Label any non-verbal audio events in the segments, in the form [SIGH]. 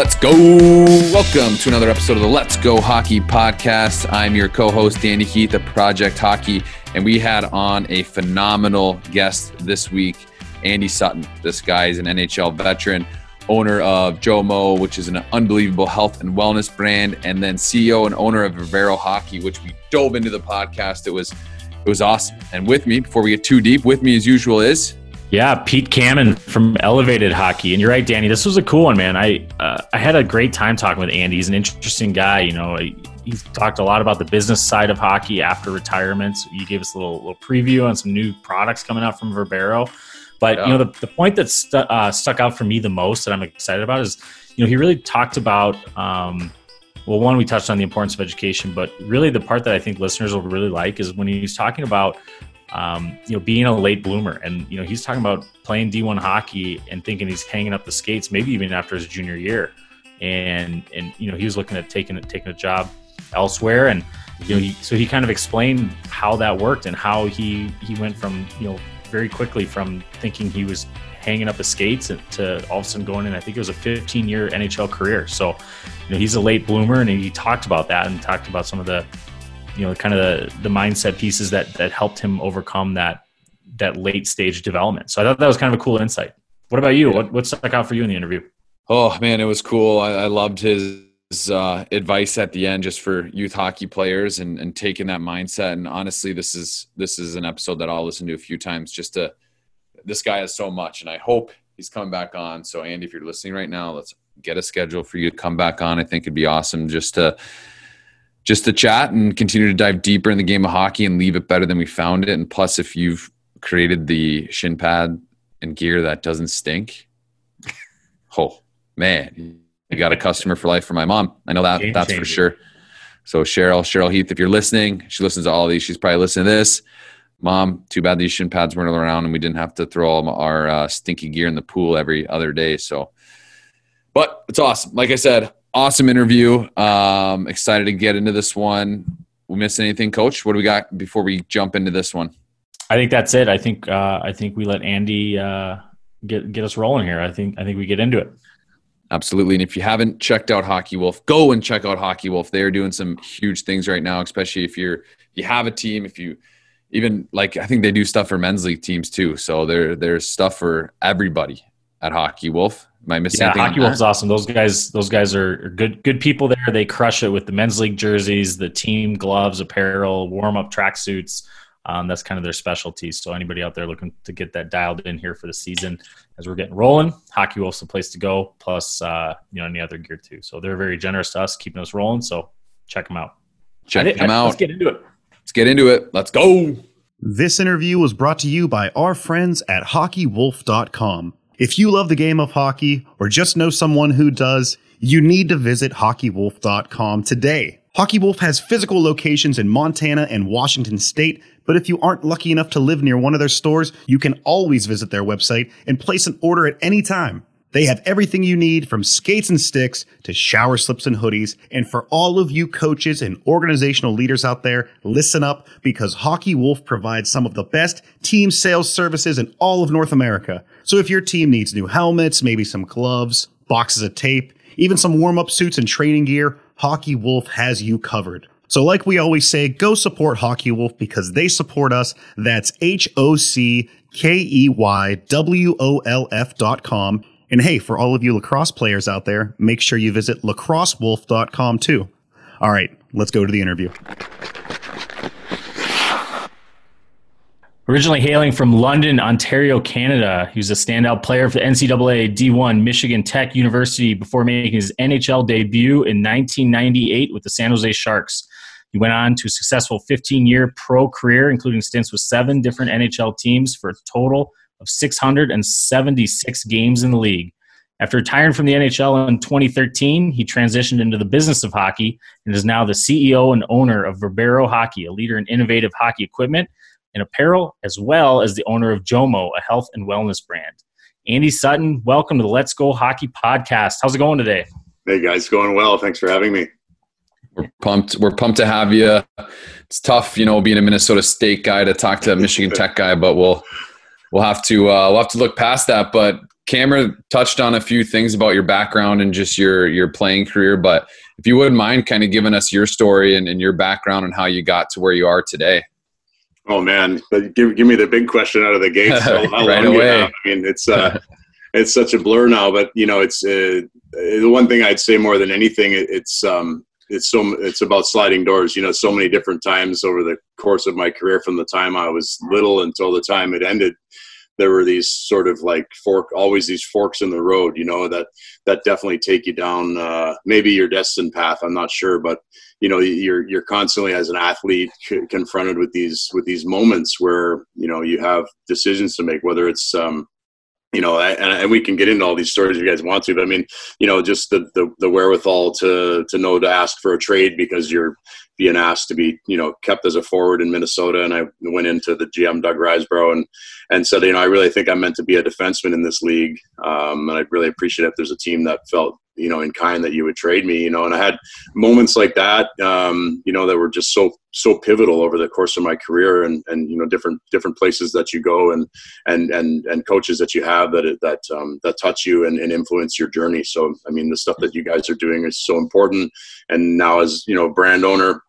Let's go. Welcome to another episode of the Let's Go Hockey podcast. I'm your co host, Danny Heath of Project Hockey, and we had on a phenomenal guest this week, Andy Sutton. This guy is an NHL veteran, owner of Jomo, which is an unbelievable health and wellness brand, and then CEO and owner of Verbero Hockey, which we dove into the podcast. It was it was awesome. And with me, before we get too deep, with me as usual is yeah, Pete Cannon from Elevated Hockey, and you're right, Danny. This was a cool one, man. I uh, I had a great time talking with Andy. He's an interesting guy. You know, he's talked a lot about the business side of hockey after retirement. You gave us a little little preview on some new products coming out from Verbero. But yeah. you know, the, the point that stu- uh, stuck out for me the most that I'm excited about is, you know, he really talked about. Um, well, one, we touched on the importance of education, but really the part that I think listeners will really like is when he's talking about um, you know, being a late bloomer. And, you know, he's talking about playing D1 hockey and thinking he's hanging up the skates, maybe even after his junior year. And, and, you know, he was looking at taking, taking a job elsewhere. And, you know, he, so he kind of explained how that worked and how he, he went from, you know, very quickly from thinking he was hanging up the skates to all of a sudden going in. I think it was a 15 year NHL career. So, you know, he's a late bloomer and he talked about that and talked about some of the, you know kind of the, the mindset pieces that that helped him overcome that that late stage development. So I thought that was kind of a cool insight. What about you? What what stuck out for you in the interview? Oh man, it was cool. I, I loved his uh, advice at the end, just for youth hockey players and, and taking that mindset. And honestly, this is this is an episode that I'll listen to a few times. Just to this guy has so much, and I hope he's coming back on. So Andy, if you're listening right now, let's get a schedule for you to come back on. I think it'd be awesome just to just to chat and continue to dive deeper in the game of hockey and leave it better than we found it. And plus, if you've created the shin pad and gear that doesn't stink, [LAUGHS] oh man, you got a customer for life for my mom. I know that Game that's changer. for sure. So Cheryl, Cheryl Heath, if you're listening, she listens to all these. She's probably listening to this. Mom, too bad these shin pads weren't around and we didn't have to throw all our uh, stinky gear in the pool every other day. So, but it's awesome. Like I said, awesome interview. Um, excited to get into this one. We miss anything, Coach? What do we got before we jump into this one? I think that's it. I think uh, I think we let Andy uh, get get us rolling here. I think I think we get into it. Absolutely. And if you haven't checked out Hockey Wolf, go and check out Hockey Wolf. They are doing some huge things right now, especially if you're if you have a team, if you even like I think they do stuff for men's league teams too. So there there's stuff for everybody at Hockey Wolf. Am I missing? Yeah, Hockey Wolf's awesome. Those guys, those guys are good, good people there. They crush it with the men's league jerseys, the team gloves, apparel, warm up tracksuits. Um, that's kind of their specialty. So anybody out there looking to get that dialed in here for the season, as we're getting rolling, Hockey Wolf's the place to go. Plus, uh, you know, any other gear too. So they're very generous to us, keeping us rolling. So check them out. Check them out. Let's get into it. Let's get into it. Let's go. This interview was brought to you by our friends at HockeyWolf.com. If you love the game of hockey or just know someone who does, you need to visit HockeyWolf.com today. Hockey Wolf has physical locations in Montana and Washington State, but if you aren't lucky enough to live near one of their stores, you can always visit their website and place an order at any time. They have everything you need from skates and sticks to shower slips and hoodies. And for all of you coaches and organizational leaders out there, listen up because Hockey Wolf provides some of the best team sales services in all of North America. So if your team needs new helmets, maybe some gloves, boxes of tape, even some warm up suits and training gear, Hockey Wolf has you covered. So, like we always say, go support Hockey Wolf because they support us. That's H O C K E Y W O L F dot com. And hey, for all of you lacrosse players out there, make sure you visit lacrossewolf.com too. All right, let's go to the interview. Originally hailing from London, Ontario, Canada, he was a standout player for the NCAA D1 Michigan Tech University before making his NHL debut in 1998 with the San Jose Sharks. He went on to a successful 15 year pro career, including stints with seven different NHL teams for a total of 676 games in the league. After retiring from the NHL in 2013, he transitioned into the business of hockey and is now the CEO and owner of Verbero Hockey, a leader in innovative hockey equipment and apparel, as well as the owner of Jomo, a health and wellness brand. Andy Sutton, welcome to the Let's Go Hockey podcast. How's it going today? Hey guys, going well. Thanks for having me. We're pumped. We're pumped to have you. It's tough, you know, being a Minnesota State guy to talk to a Michigan Tech guy, but we'll we'll have to uh, we'll have to look past that. But Cameron touched on a few things about your background and just your your playing career, but if you wouldn't mind kind of giving us your story and, and your background and how you got to where you are today. Oh man, but give give me the big question out of the gate. So [LAUGHS] right away. I mean, it's uh, [LAUGHS] it's such a blur now, but you know, it's uh, the one thing I'd say more than anything. It, it's um, it's so it's about sliding doors. You know, so many different times over the course of my career, from the time I was little until the time it ended there were these sort of like fork always these forks in the road you know that that definitely take you down uh, maybe your destined path i'm not sure but you know you're you're constantly as an athlete confronted with these with these moments where you know you have decisions to make whether it's um, you know, and, and we can get into all these stories if you guys want to, but I mean, you know, just the, the, the wherewithal to, to know to ask for a trade because you're being asked to be, you know, kept as a forward in Minnesota. And I went into the GM Doug Risebrough and, and said, you know, I really think I'm meant to be a defenseman in this league. Um, and I'd really appreciate if there's a team that felt you know, in kind that you would trade me, you know, and I had moments like that, um, you know, that were just so, so pivotal over the course of my career and, and, you know, different, different places that you go and, and, and, and coaches that you have that, that, um, that touch you and, and influence your journey. So, I mean, the stuff that you guys are doing is so important. And now as, you know, brand owner,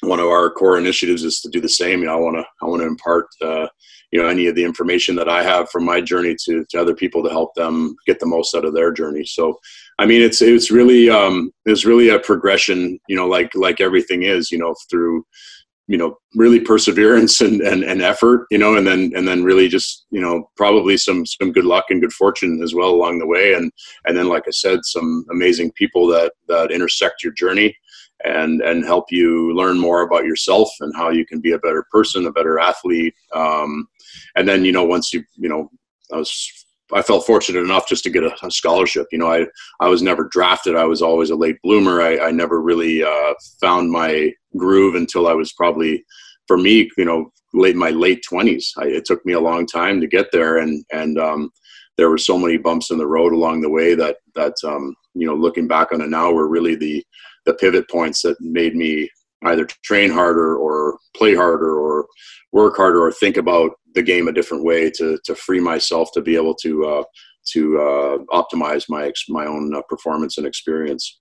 one of our core initiatives is to do the same. You know, I want to, I want to impart, uh, you know any of the information that i have from my journey to, to other people to help them get the most out of their journey. So i mean it's it's really um it's really a progression you know like like everything is you know through you know really perseverance and, and, and effort you know and then and then really just you know probably some some good luck and good fortune as well along the way. And and then like i said some amazing people that that intersect your journey and and help you learn more about yourself and how you can be a better person a better athlete um, and then you know once you you know I was I felt fortunate enough just to get a, a, scholarship. You know, I I was never drafted. I was always a late bloomer. I, I never really uh, found my groove until I was probably, for me, you know, late my late twenties. It took me a long time to get there, and and um, there were so many bumps in the road along the way that that um, you know, looking back on it now, were really the the pivot points that made me either train harder or play harder or work harder or think about the game a different way to to free myself to be able to uh, to uh, optimize my my own uh, performance and experience.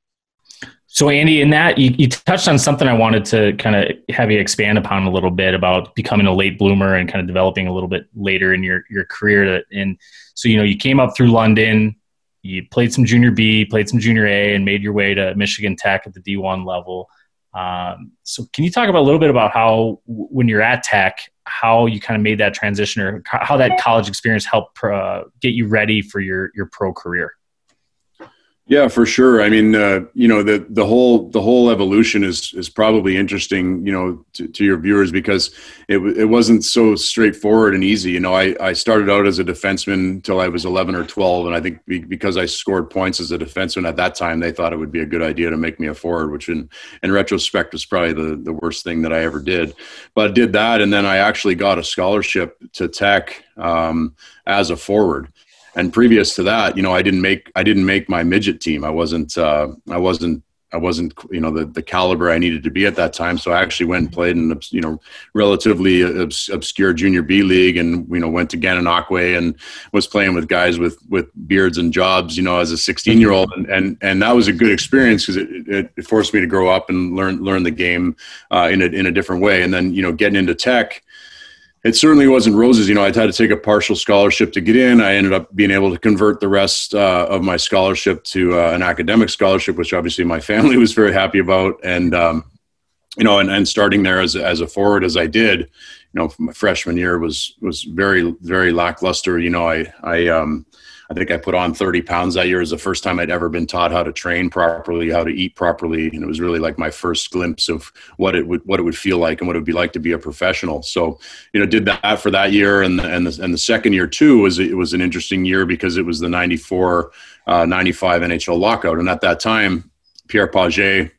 So, Andy, in that you, you touched on something I wanted to kind of have you expand upon a little bit about becoming a late bloomer and kind of developing a little bit later in your your career. And so, you know, you came up through London, you played some junior B, played some junior A, and made your way to Michigan Tech at the D1 level. Um, so, can you talk about a little bit about how, when you're at Tech, how you kind of made that transition, or how that college experience helped uh, get you ready for your your pro career? Yeah, for sure. I mean, uh, you know, the the whole the whole evolution is is probably interesting, you know, to, to, your viewers because it it wasn't so straightforward and easy. You know, I I started out as a defenseman until I was 11 or 12, and I think because I scored points as a defenseman at that time, they thought it would be a good idea to make me a forward, which in in retrospect was probably the the worst thing that I ever did. But I did that, and then I actually got a scholarship to Tech um, as a forward and previous to that, you know, I didn't make I didn't make my midget team. I wasn't uh, I wasn't I wasn't you know the the caliber I needed to be at that time. So I actually went and played in you know relatively obs- obscure junior B league, and you know went to Gananoque and was playing with guys with with beards and jobs. You know, as a 16 year old, and and and that was a good experience because it, it forced me to grow up and learn learn the game uh, in a in a different way. And then you know getting into tech it certainly wasn't roses. You know, I had to take a partial scholarship to get in. I ended up being able to convert the rest uh, of my scholarship to uh, an academic scholarship, which obviously my [LAUGHS] family was very happy about. And um, you know, and, and starting there as as a forward as I did, you know, my freshman year was was very very lackluster. You know, I I um, I think I put on 30 pounds that year. It was the first time I'd ever been taught how to train properly, how to eat properly, and it was really like my first glimpse of what it would what it would feel like and what it would be like to be a professional. So, you know, did that for that year, and the, and the, and the second year too was it was an interesting year because it was the 94, uh, 95 NHL lockout, and at that time, Pierre Pagé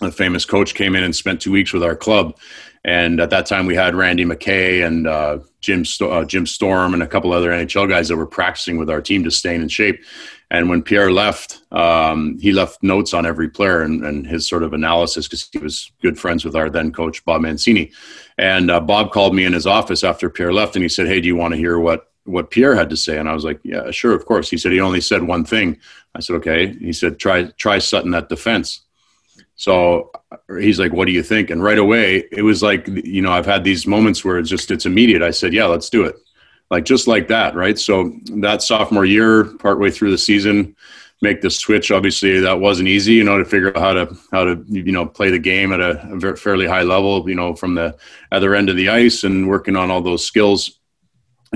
a famous coach, came in and spent two weeks with our club and at that time, we had Randy McKay and uh, Jim uh, Jim Storm and a couple other NHL guys that were practicing with our team to stay in shape. And when Pierre left, um, he left notes on every player and, and his sort of analysis because he was good friends with our then coach Bob Mancini. And uh, Bob called me in his office after Pierre left, and he said, "Hey, do you want to hear what what Pierre had to say, and I was like, yeah, sure, of course. He said he only said one thing. I said, okay. He said, try try Sutton at defense. So he's like, what do you think? And right away, it was like, you know, I've had these moments where it's just it's immediate. I said, yeah, let's do it, like just like that, right? So that sophomore year, partway through the season, make the switch. Obviously, that wasn't easy, you know, to figure out how to how to you know play the game at a, fairly high level, you know, from the other end of the ice and working on all those skills.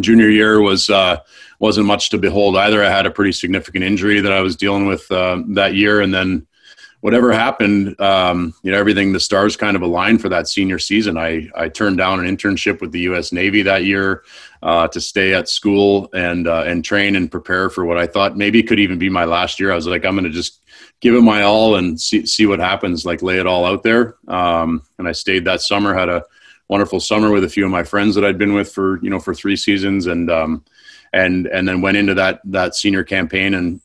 Junior year was uh, wasn't much to behold either. I had a pretty significant injury that I was dealing with uh, that year, and then whatever happened, um, you know, everything the stars kind of aligned for that senior season. I I turned down an internship with the U.S. Navy that year uh, to stay at school and uh, and train and prepare for what I thought maybe could even be my last year. I was like, I'm going to just give it my all and see see what happens. Like lay it all out there. Um, and I stayed that summer. Had a wonderful summer with a few of my friends that I'd been with for you know for three seasons and. Um, and and then went into that that senior campaign and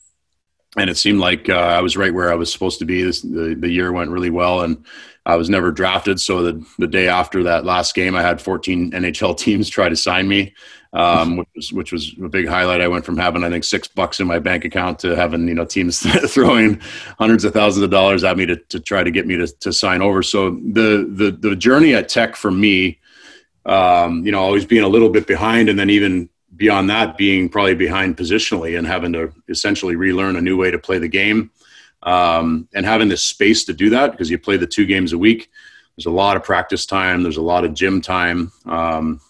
and it seemed like uh, I was right where I was supposed to be. This, the the year went really well, and I was never drafted. So the the day after that last game, I had 14 NHL [LAUGHS] teams try to sign me, um, which was which was a big highlight. I went from having I think six bucks in my bank account to having you know teams [LAUGHS] throwing hundreds of thousands of dollars at me to to try to get me to to sign over. So the the the journey at Tech for me, um, you know, always being a little bit behind, and then even beyond that, being probably behind positionally and having to essentially relearn a new way to play the game, um, and having the space to do that because you play the two games a week. There's a lot of practice time. There's a lot of gym time. Um,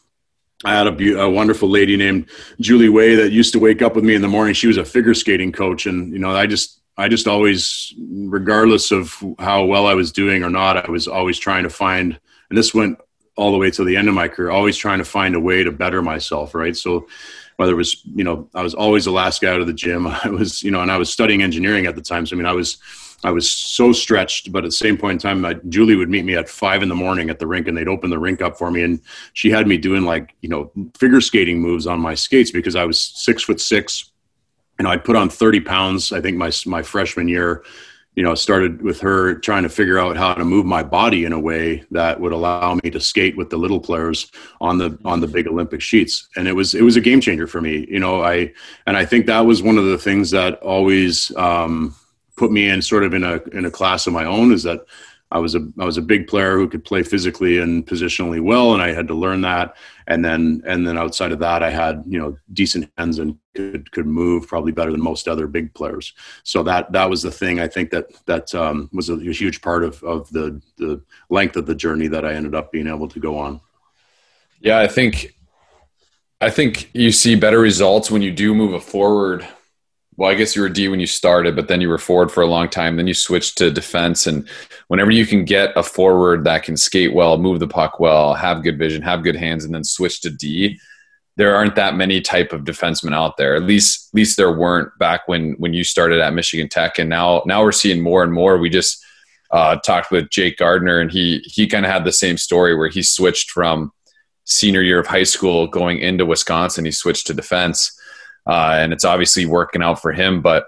I had a, a, wonderful lady named Julie Way that used to wake up with me in the morning. She was a figure skating coach, and you know, I just, I just always, regardless of how well I was doing or not, I was always trying to find. And this went all the way to the end of my career, always trying to find a way to better myself, right? So whether it was, you know, I was always the last guy out of the gym. [LAUGHS] I was, you know, and I was studying engineering at the time. So I mean, I was, I was so stretched, but at the same point in time, I, Julie would meet me at five in the morning at the rink, and they'd open the rink up for me, and she had me doing like you know figure skating moves on my skates because I was six foot six, and I'd put on thirty pounds. I think my my freshman year, you know, started with her trying to figure out how to move my body in a way that would allow me to skate with the little players on the on the big Olympic sheets. And it was it was a game changer for me. You know, I and I think that was one of the things that always um, put me in sort of in a in a class of my own is that I was a I was a big player who could play physically and positionally well, and I had to learn that. And then and then outside of that, I had you know decent hands and could could move probably better than most other big players. So that that was the thing I think that that um, was a, a huge part of of the the length of the journey that I ended up being able to go on. Yeah, I think I think you see better results when you do move a forward well, I guess you were D when you started, but then you were forward for a long time. Then you switched to defense. And whenever you can get a forward that can skate well, move the puck well, have good vision, have good hands, and then switch to D, there aren't that many type of defensemen out there. At least, at least there weren't back when when you started at Michigan Tech. And now, now we're seeing more and more. We just uh, talked with Jake Gardiner, and he he kind of had the same story where he switched from senior year of high school going into Wisconsin. He switched to defense uh, and it's obviously working out for him. But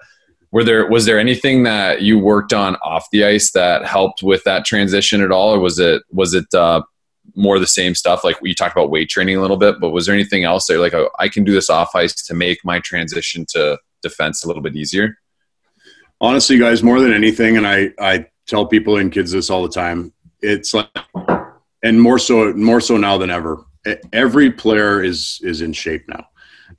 were there was there anything that you worked on off the ice that helped with that transition at all, or was it was it uh, more the same stuff? Like you talked about weight training a little bit, but was there anything else that like oh, I can do this off ice to make my transition to defense a little bit easier? Honestly, guys, more than anything, and I I tell people and kids this all the time. It's like, and more so more so now than ever. Every player is is in shape now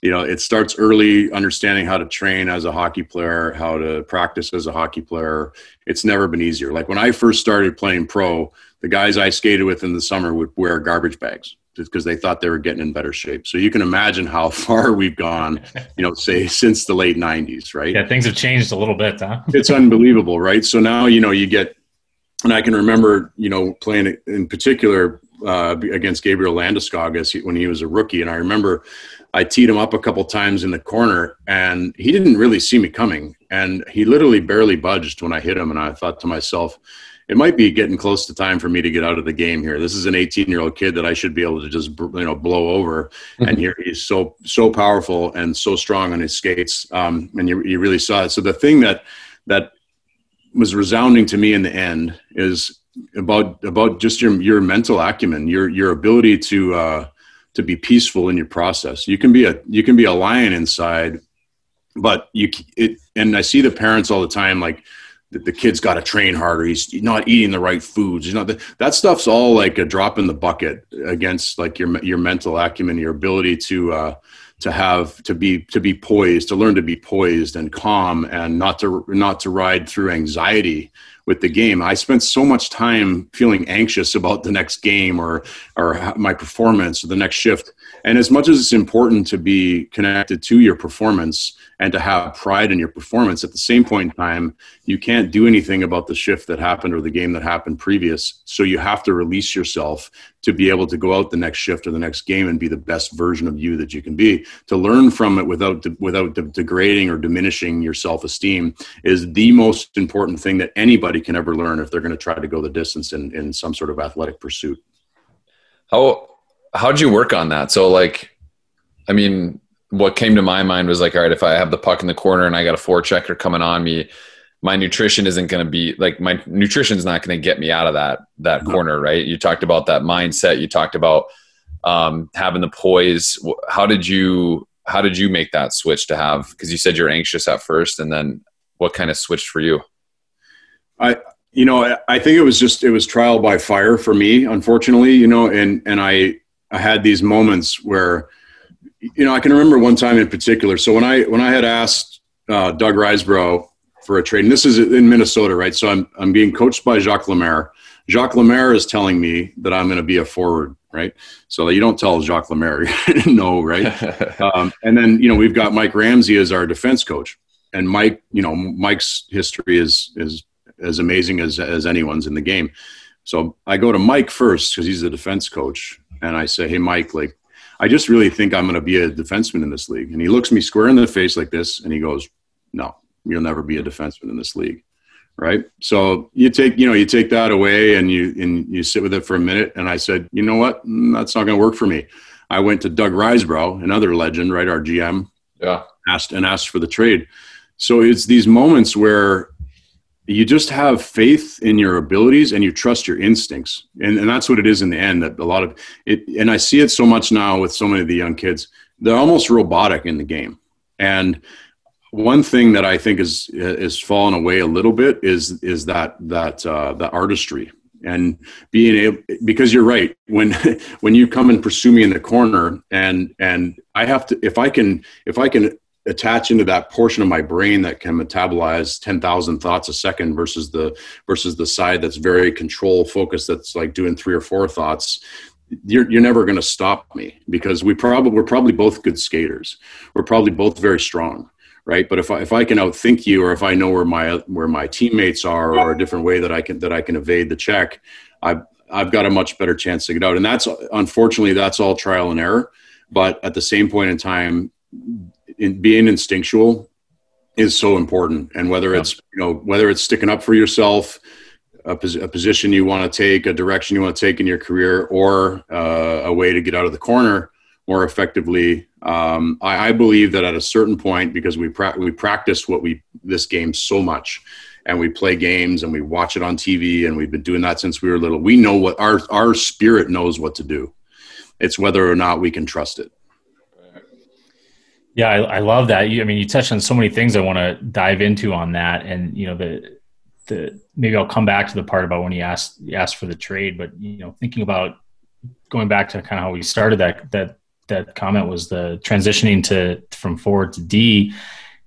you know it starts early understanding how to train as a hockey player how to practice as a hockey player. It's never been easier. Like when i first started playing pro the guys i skated with in the summer would wear garbage bags because they thought they were getting in better shape. So you can imagine how [LAUGHS] far we've gone you know say since the late 90s right? Yeah things have changed a little bit huh? [LAUGHS] It's unbelievable right? So now you know you get and i can remember you know playing in particular uh, against gabriel landeskog as he, when he was a rookie. And i remember I teed him up a couple times in the corner, and he didn't really see me coming. And he literally barely budged when I hit him. And I thought to myself, it might be getting close to time for me to get out of the game here. This is an 18 year old kid that I should be able to just you know blow over, mm-hmm. and here he's so so powerful and so strong on his skates, um, and you you really saw it. So the thing that that was resounding to me in the end is about about just your your mental acumen, your your ability to uh, to be peaceful in your process. You can be a you can be a lion inside, but you it and I see the parents all the time like the, the kid's got to train harder. He's not eating the right foods. You know that that stuff's all like a drop in the bucket against like your your mental acumen, your ability to uh, to have to be to be poised, to learn to be poised and calm, and not to not to ride through anxiety with the game. I spent so much time feeling anxious about the next game or or my performance or the next shift. And as much as it's important to be connected to your performance and to have pride in your performance, at the same point in time, you can't do anything about the shift that happened or the game that happened previous. So you have to release yourself to be able to go out the next shift or the next game and be the best version of you that you can be. To learn from it without without degrading or diminishing your self esteem is the most important thing that anybody can ever learn if they're going to try to go the distance in in some sort of athletic pursuit. How how'd you work on that? So like, I mean, what came to my mind was like, all right, if I have the puck in the corner and I got a forechecker coming on me, my nutrition isn't going to be like my nutrition's not going to get me out of that that corner, right? You talked about that mindset. You talked about um, having the poise. How did you how did you make that switch to have? Because you said you're anxious at first, and then what kind of switched for you? I you know I think it was just it was trial by fire for me, unfortunately. You know, and and I I had these moments where you know I can remember one time in particular. So when I when I had asked uh, Doug Risebrough for a trade. And this is in Minnesota, right? So I'm I'm being coached by Jacques Lemaire. Jacques Lemaire is telling me that I'm going to be a forward, right? So you don't tell Jacques Lemaire, [LAUGHS] no, right? [LAUGHS] um, and then you know we've got Mike Ramsey as our defense coach, and Mike, you know, Mike's history is is as amazing as as anyone's in the game. So I go to Mike first because he's the defense coach, and I say, "Hey, Mike, like, I just really think I'm going to be a defenseman in this league." And he looks me square in the face like this, and he goes, "No, you'll never be a defenseman in this league. Right? So you take you know you take that away and you and you sit with it for a minute. And i said you know what? Mm, that's not going to work for me. I went to doug risebrough another legend right? Our gm yeah. Asked and asked for the trade. So it's these moments where you just have faith in your abilities and you trust your instincts. And, and that's what it is in the end that a lot of it and i see it so much now with so many of the young kids. They're almost robotic in the game. And one thing that I think is is fallen away a little bit is is that that uh, the artistry and being able because you're right. When [LAUGHS] when you come and pursue me in the corner and and I have to if I can if I can attach into that portion of my brain that can metabolize 10,000 thoughts a second versus the versus the side that's very control focused that's like doing three or four thoughts you're, you're never going to stop me because we probably we're probably both good skaters. We're probably both very strong right? But if I, if I can outthink you or if i know where my where my teammates are or a different way that i can that i can evade the check i've i've got a much better chance to get out. And that's unfortunately that's all trial and error. But at the same point in time in being instinctual is so important and whether it's you know whether it's sticking up for yourself a, pos- a position you want to take a direction you want to take in your career or uh, a way to get out of the corner more effectively. Um, I, I, believe that at a certain point, because we pra- we practice what we this game so much, and we play games and we watch it on TV, and we've been doing that since we were little. We know what our our spirit knows what to do. It's whether or not we can trust it. Yeah, I, I love that. You, I mean, you touched on so many things I want to dive into on that, and you know the the maybe I'll come back to the part about when you asked you asked for the trade, but you know thinking about going back to kind of how we started that that that comment was the transitioning to from forward to D,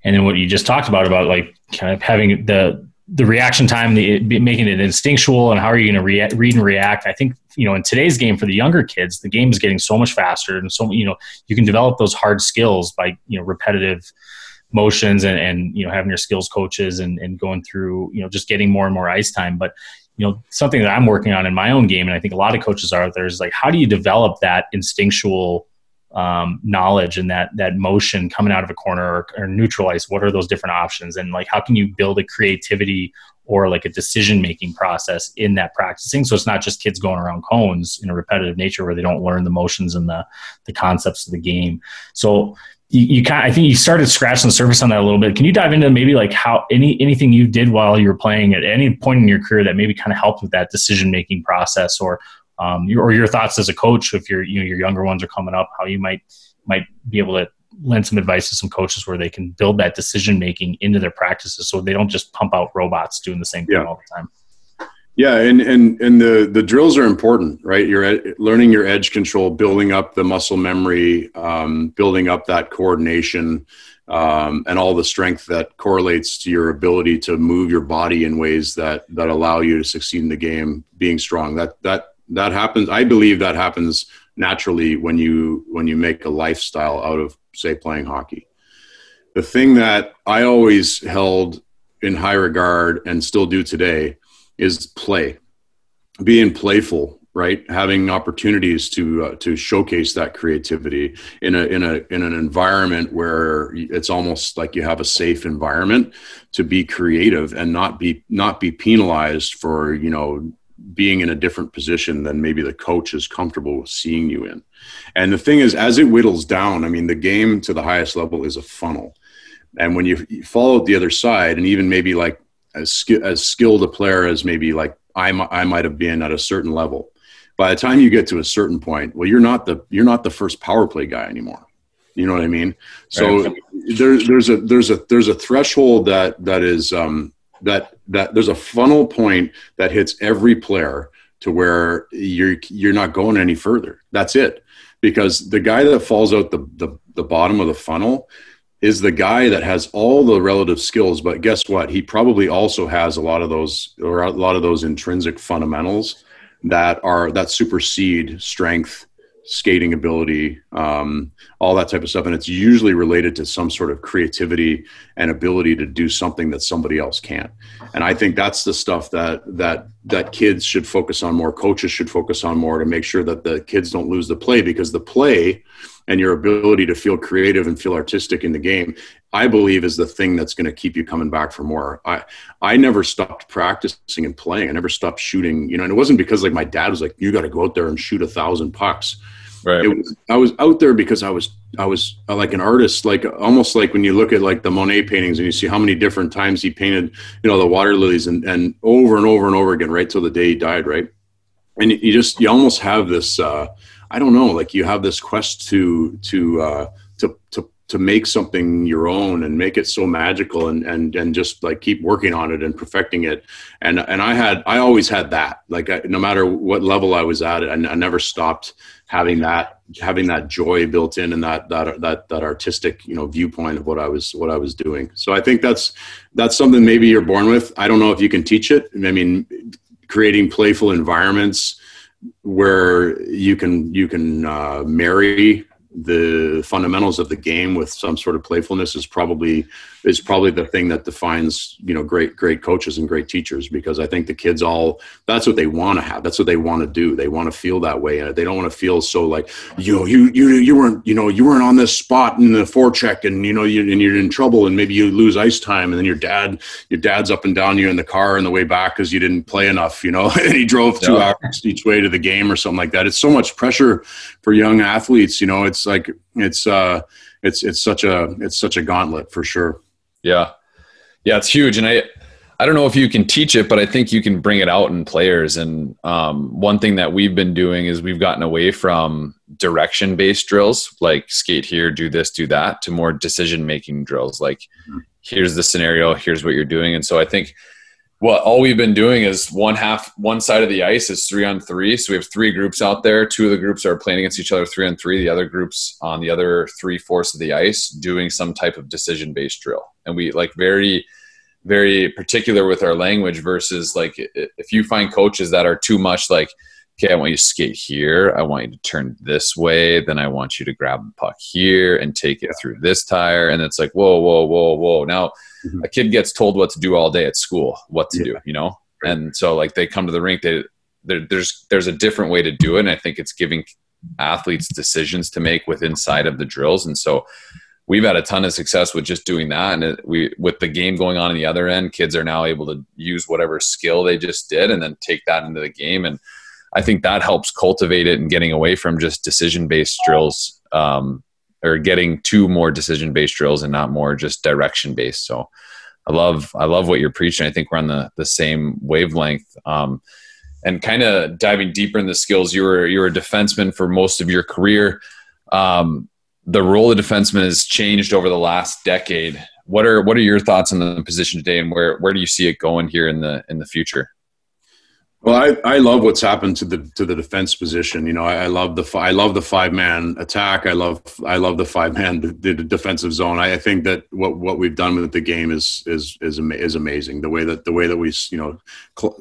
and then what you just talked about about like kind of having the the reaction time, the making it instinctual, and how are you going to rea- read and react? I think you know in today's game for the younger kids, the game is getting so much faster, and so you know you can develop those hard skills by you know repetitive motions and, and you know having your skills coaches and, and going through you know just getting more and more ice time. But you know something that i'm working on in my own game and i think a lot of coaches are there is like how do you develop that instinctual um, knowledge and that that motion coming out of a corner or, or, what are those different options? And like how can you build a creativity or like a decision making process in that practicing? So it's not just kids going around cones in a repetitive nature where they don't learn the motions and the the concepts of the game. So you, you kind of, I think you started scratching the surface on that a little bit. Can you dive into maybe like how any anything you did while you were playing at any point in your career that maybe kind of helped with that decision making process or um, your, or your thoughts as a coach if your you know your younger ones are coming up, how you might might be able to lend some advice to some coaches where they can build that decision making into their practices so they don't just pump out robots doing the same thing yeah. all the time. Yeah, and and and the the drills are important, right? You're ed- learning your edge control, building up the muscle memory, um, building up that coordination, um, and all the strength that correlates to your ability to move your body in ways that that allow you to succeed in the game. Being strong that that that happens. I believe that happens naturally when you when you make a lifestyle out of say playing hockey. The thing that I always held in high regard and still do today is play, being playful, right? Having opportunities to uh, to showcase that creativity in a in a in an environment where it's almost like you have a safe environment to be creative and not be not be penalized for you know being in a different position than maybe the coach is comfortable with seeing you in. And the thing is, as it whittles down, I mean, the game to the highest level is a funnel. And when you, you follow the other side, and even maybe like as as skilled a player as maybe like I I might have been at a certain level. By the time you get to a certain point, well, you're not the you're not the first power play guy anymore. You know what I mean? So right. there's there's a there's a there's a threshold that that is um, that that there's a funnel point that hits every player to where you're you're not going any further. That's it. Because the guy that falls out the, the, the bottom of the funnel, is the guy that has all the relative skills, but guess what? He probably also has a lot of those or a lot of those intrinsic fundamentals that are that supersede strength, skating ability, um, all that type of stuff, and it's usually related to some sort of creativity and ability to do something that somebody else can't. And I think that's the stuff that that that kids should focus on more. Coaches should focus on more to make sure that the kids don't lose the play because the play and your ability to feel creative and feel artistic in the game i believe is the thing that's going to keep you coming back for more i i never stopped practicing and playing i never stopped shooting you know and it wasn't because like my dad was like you got to go out there and shoot a thousand pucks right. Was, i was out there because i was i was uh, like an artist like almost like when you look at like the monet paintings and you see how many different times he painted you know the water lilies and and over and over and over again right till the day he died right? And you just you almost have this uh I don't know, like you have this quest to to uh, to to to make something your own and make it so magical and and and just like keep working on it and perfecting it. And and I had I always had that like I, no matter what level I was at I, I never stopped having that having that joy built in and that that that that artistic you know viewpoint of what I was what I was doing. So I think that's that's something maybe you're born with. I don't know if you can teach it. I mean creating playful environments where you can you can uh, marry the fundamentals of the game with some sort of playfulness is probably is probably the thing that defines you know great great coaches and great teachers because I think the kids all that's what they want to have. That's what they want to do. They want to feel that way and they don't want to feel so like you know you you you weren't you know you weren't on this spot in the forecheck and you know you and you're in trouble and maybe you lose ice time and then your dad your dad's up and down you in the car on the way back because you didn't play enough you know? [LAUGHS] And he drove two yeah. hours each way to the game or something like that. It's so much pressure for young athletes you know? It's like it's uh it's it's such a it's such a gauntlet for sure yeah. Yeah, it's huge. And I, I don't know if you can teach it, but I think you can bring it out in players. And um, one thing that we've been doing is we've gotten away from direction based drills, like skate here, do this, do that, to more decision making drills. Like, mm-hmm. here's the scenario, here's what you're doing. And so I think what all we've been doing is one half one side of the ice is three on three so we have three groups out there two of the groups are playing against each other three on three the other groups on the other three fourths of the ice doing some type of decision based drill and we like very very particular with our language versus like if you find coaches that are too much like okay, I want you to skate here. I want you to turn this way. Then I want you to grab the puck here and take it through this tire. And it's like, whoa, whoa, whoa, whoa. Now mm-hmm. a kid gets told what to do all day at school, what to yeah. do, you know? And so like they come to the rink, they, there's, there's a different way to do it. And I think it's giving athletes decisions to make with inside of the drills. And so we've had a ton of success with just doing that. And it, we, with the game going on in the other end, kids are now able to use whatever skill they just did and then take that into the game. And, I think that helps cultivate it and getting away from just decision based drills um, or getting to more decision based drills and not more just direction based. So I love I love what you're preaching. I think we're on the the same wavelength. Um, and kind of diving deeper in the skills. You were you were a defenseman for most of your career. Um, the role of defenseman has changed over the last decade. What are what are your thoughts on the position today, and where where do you see it going here in the in the future? Well, I, I love what's happened to the to the defense position. You know, I, I love the I love the five man attack. I love I love the five man the, the, defensive zone. I, I, think that what what we've done with the game is is is is amazing. The way that the way that we you know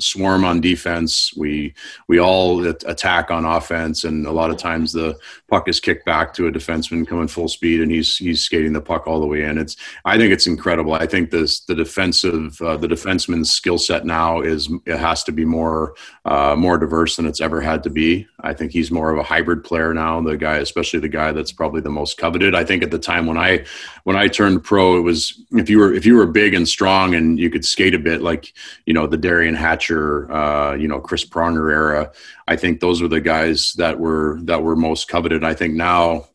swarm on defense, we we all attack on offense, and a lot of times the puck is kicked back to a defenseman coming full speed, and he's he's skating the puck all the way in. It's I think it's incredible. I think this the defensive uh, the defenseman's skill set now is it has to be more uh, more diverse than it's ever had to be. I think he's more of a hybrid player now. The guy, especially the guy that's probably the most coveted. I think at the time when I when I turned pro, it was if you were if you were big and strong and you could skate a bit, like you know the Derian Hatcher, uh, you know Chris Pronger era. I think those were the guys that were that were most coveted. I think now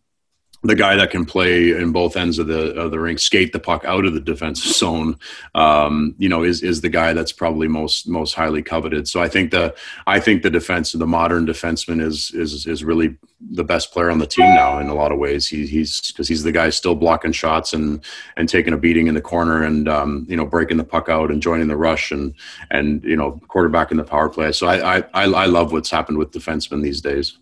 the guy that can play in both ends of the of the ring, skate the puck out of the defensive [LAUGHS] zone, um, you know, is is the guy that's probably most most highly coveted. So I think the I think the defense the modern defenseman is is is really the best player on the team now in a lot of ways. He, he's because he's the guy still blocking shots and and taking a beating in the corner and um, you know breaking the puck out and joining the rush and and you know quarterback in the power play. So I I I love what's happened with defensemen these days.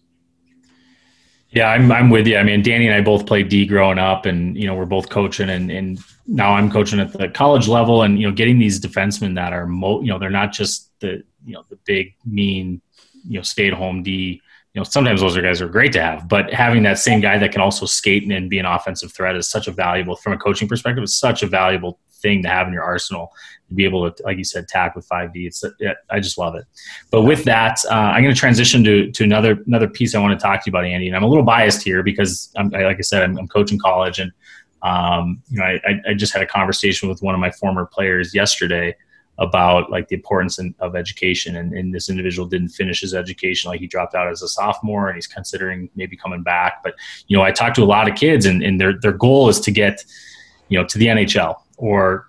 Yeah, I'm I'm with you. I mean, Danny and I both played D growing up, and you know we're both coaching, and and now I'm coaching at the college level, and you know getting these defensemen that are mo, you know they're not just the you know the big mean you know stay at home D. You know sometimes those are guys are great to have, but having that same guy that can also skate and be an offensive threat is such a valuable from a coaching perspective. It's such a valuable thing to have in your arsenal to be able to, like you said, tack with 5D. It's I just love it. But with that, uh, I'm going to transition to to another another piece I want to talk to you about, Andy. And I'm a little biased here because, I'm, like I said, I'm, I'm coaching college, and um, you know, I, I just had a conversation with one of my former players yesterday about like the importance in, of education and, and, this individual didn't finish his education like he dropped out as a sophomore and he's considering maybe coming back but you know i talked to a lot of kids and, and their, their goal is to get you know to the nhl or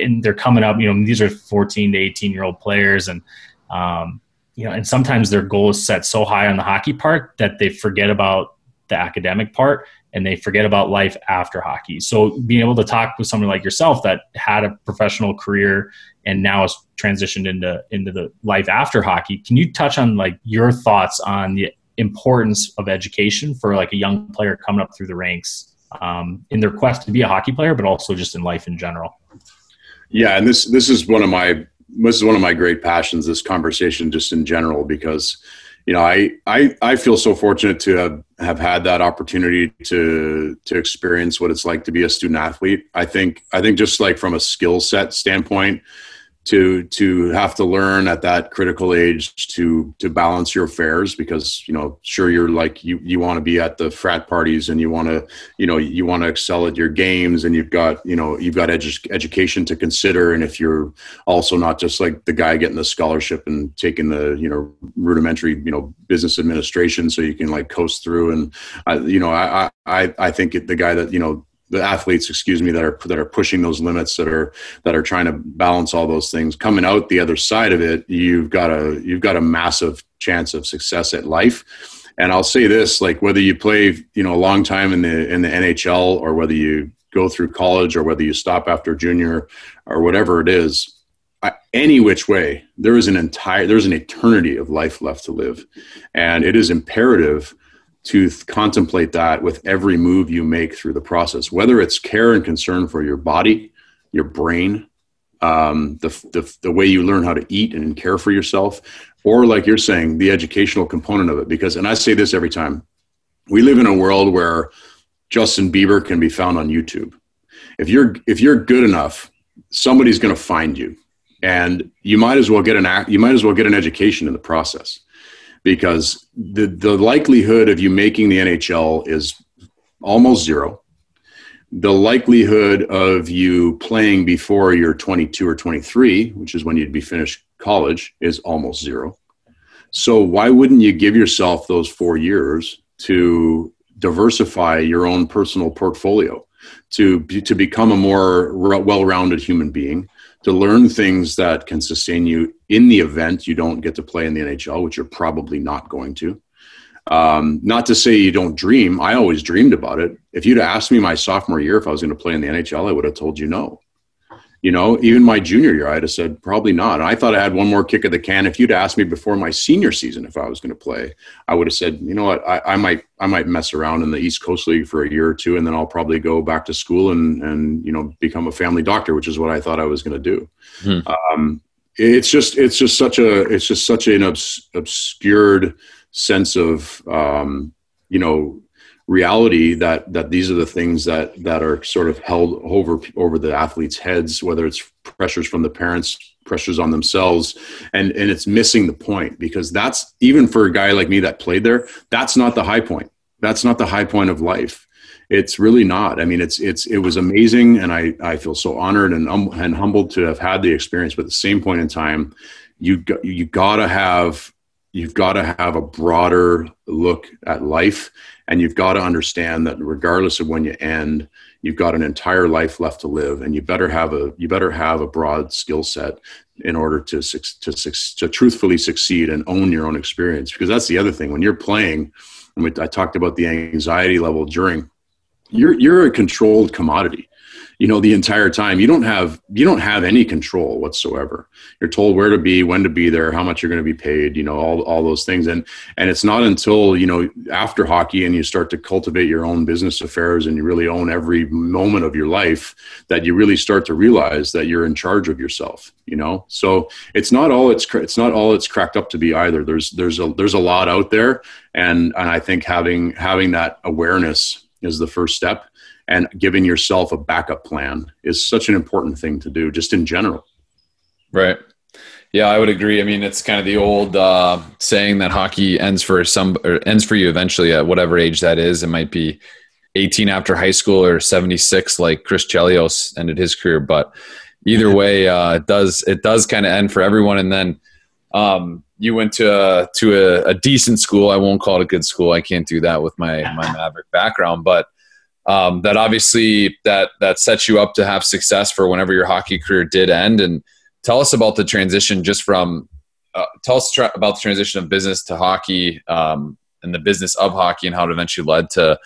and they're coming up. You know, these are 14 to 18 year old players, and um, you know, and sometimes their goal is set so high on the hockey part that they forget about the academic part and they forget about life after hockey. So being able to talk with someone like yourself that had a professional career and now has transitioned into into the life after hockey, can you touch on like your thoughts on the importance of education for like a young player coming up through the ranks um, in their quest to be a hockey player, but also just in life in general. Yeah, and this this is one of my this is one of my great passions. This conversation, just in general, because you know I I I feel so fortunate to have have had that opportunity to to experience what it's like to be a student athlete. I think I think just like from a skill set standpoint, to to have to learn at that critical age to to balance your affairs because you know sure you're like you you want to be at the frat parties and you want to you know you want to excel at your games and you've got you know you've got edu- education to consider. And if you're also not just like the guy getting the scholarship and taking the you know rudimentary you know business administration so you can like coast through. And you know I I I think the guy that you know the athletes, excuse me, that are that are pushing those limits, that are that are trying to balance all those things. Coming out the other side of it, you've got a you've got a massive chance of success at life. And I'll say this: like whether you play, you know, a long time in the in the NHL, or whether you go through college, or whether you stop after junior, or whatever it is, any which way, there is an entire there's an eternity of life left to live, and it is imperative to th- contemplate that with every move you make through the process, whether it's care and concern for your body, your brain, um, the, the, the way you learn how to eat and care for yourself, or like you're saying, the educational component of it. Because, and I say this every time, we live in a world where Justin Bieber can be found on YouTube. If you're if you're good enough, somebody's going to find you, and you might as well get an act. you might as well get an education in the process because the the likelihood of you making the NHL is almost zero. The likelihood of you playing before you're 22 or 23, which is when you'd be finished college, is almost zero. So why wouldn't you give yourself those 4 years to diversify your own personal portfolio, to to become a more well-rounded human being, to learn things that can sustain you in the event you don't get to play in the NHL, which you're probably not going to. Um, not to say you don't dream. I always dreamed about it. If you'd asked me my sophomore year if I was going to play in the NHL, I would have told you no. You know, even my junior year, I'd have said probably not. And I thought I had one more kick of the can. If you'd asked me before my senior season if I was going to play, I would have said, you know what, I, I, might I might mess around in the East Coast League for a year or two, and then I'll probably go back to school and and you know become a family doctor, which is what I thought I was going to do. Hmm. Um, it's just it's just such a it's just such an obs- obscured sense of um, you know reality that that these are the things that that are sort of held over over the athletes heads whether it's pressures from the parents pressures on themselves and and it's missing the point because that's even for a guy like me that played there that's not the high point. That's not the high point of life. It's really not. I mean it's it's it was amazing and i i feel so honored and um, and humbled to have had the experience but at the same point in time you you got to have you've got to have a broader look at life and you've got to understand that regardless of when you end you've got an entire life left to live and you better have a you better have a broad skill set in order to, to, to truthfully succeed and own your own experience because that's the other thing. When you're playing i talked about the anxiety level during you're you're a controlled commodity you know the entire time. You don't have you don't have any control whatsoever. You're told where to be when to be there how much you're going to be paid you know all, all those things. And and it's not until you know after hockey and you start to cultivate your own business affairs and you really own every moment of your life that you really start to realize that you're in charge of yourself you know? So it's not all it's it's not all it's cracked up to be either. There's there's a there's a lot out there. And and i think having having that awareness is the first step and giving yourself a backup plan is such an important thing to do just in general. Right. Yeah i would agree. I mean it's kind of the old uh, saying that hockey ends for some or ends for you eventually at whatever age that is. It might be 18 after high school or 76 like chris chelios ended his career. But either way uh, it does it does kind of end for everyone. And then um, you went to a, to a, a, decent school. I won't call it a good school. I can't do that with my my Maverick background, but um, that obviously that that sets you up to have success for whenever your hockey career did end. And tell us about the transition, just from uh, tell us tra- about the transition of business to hockey um, and the business of hockey, and how it eventually led to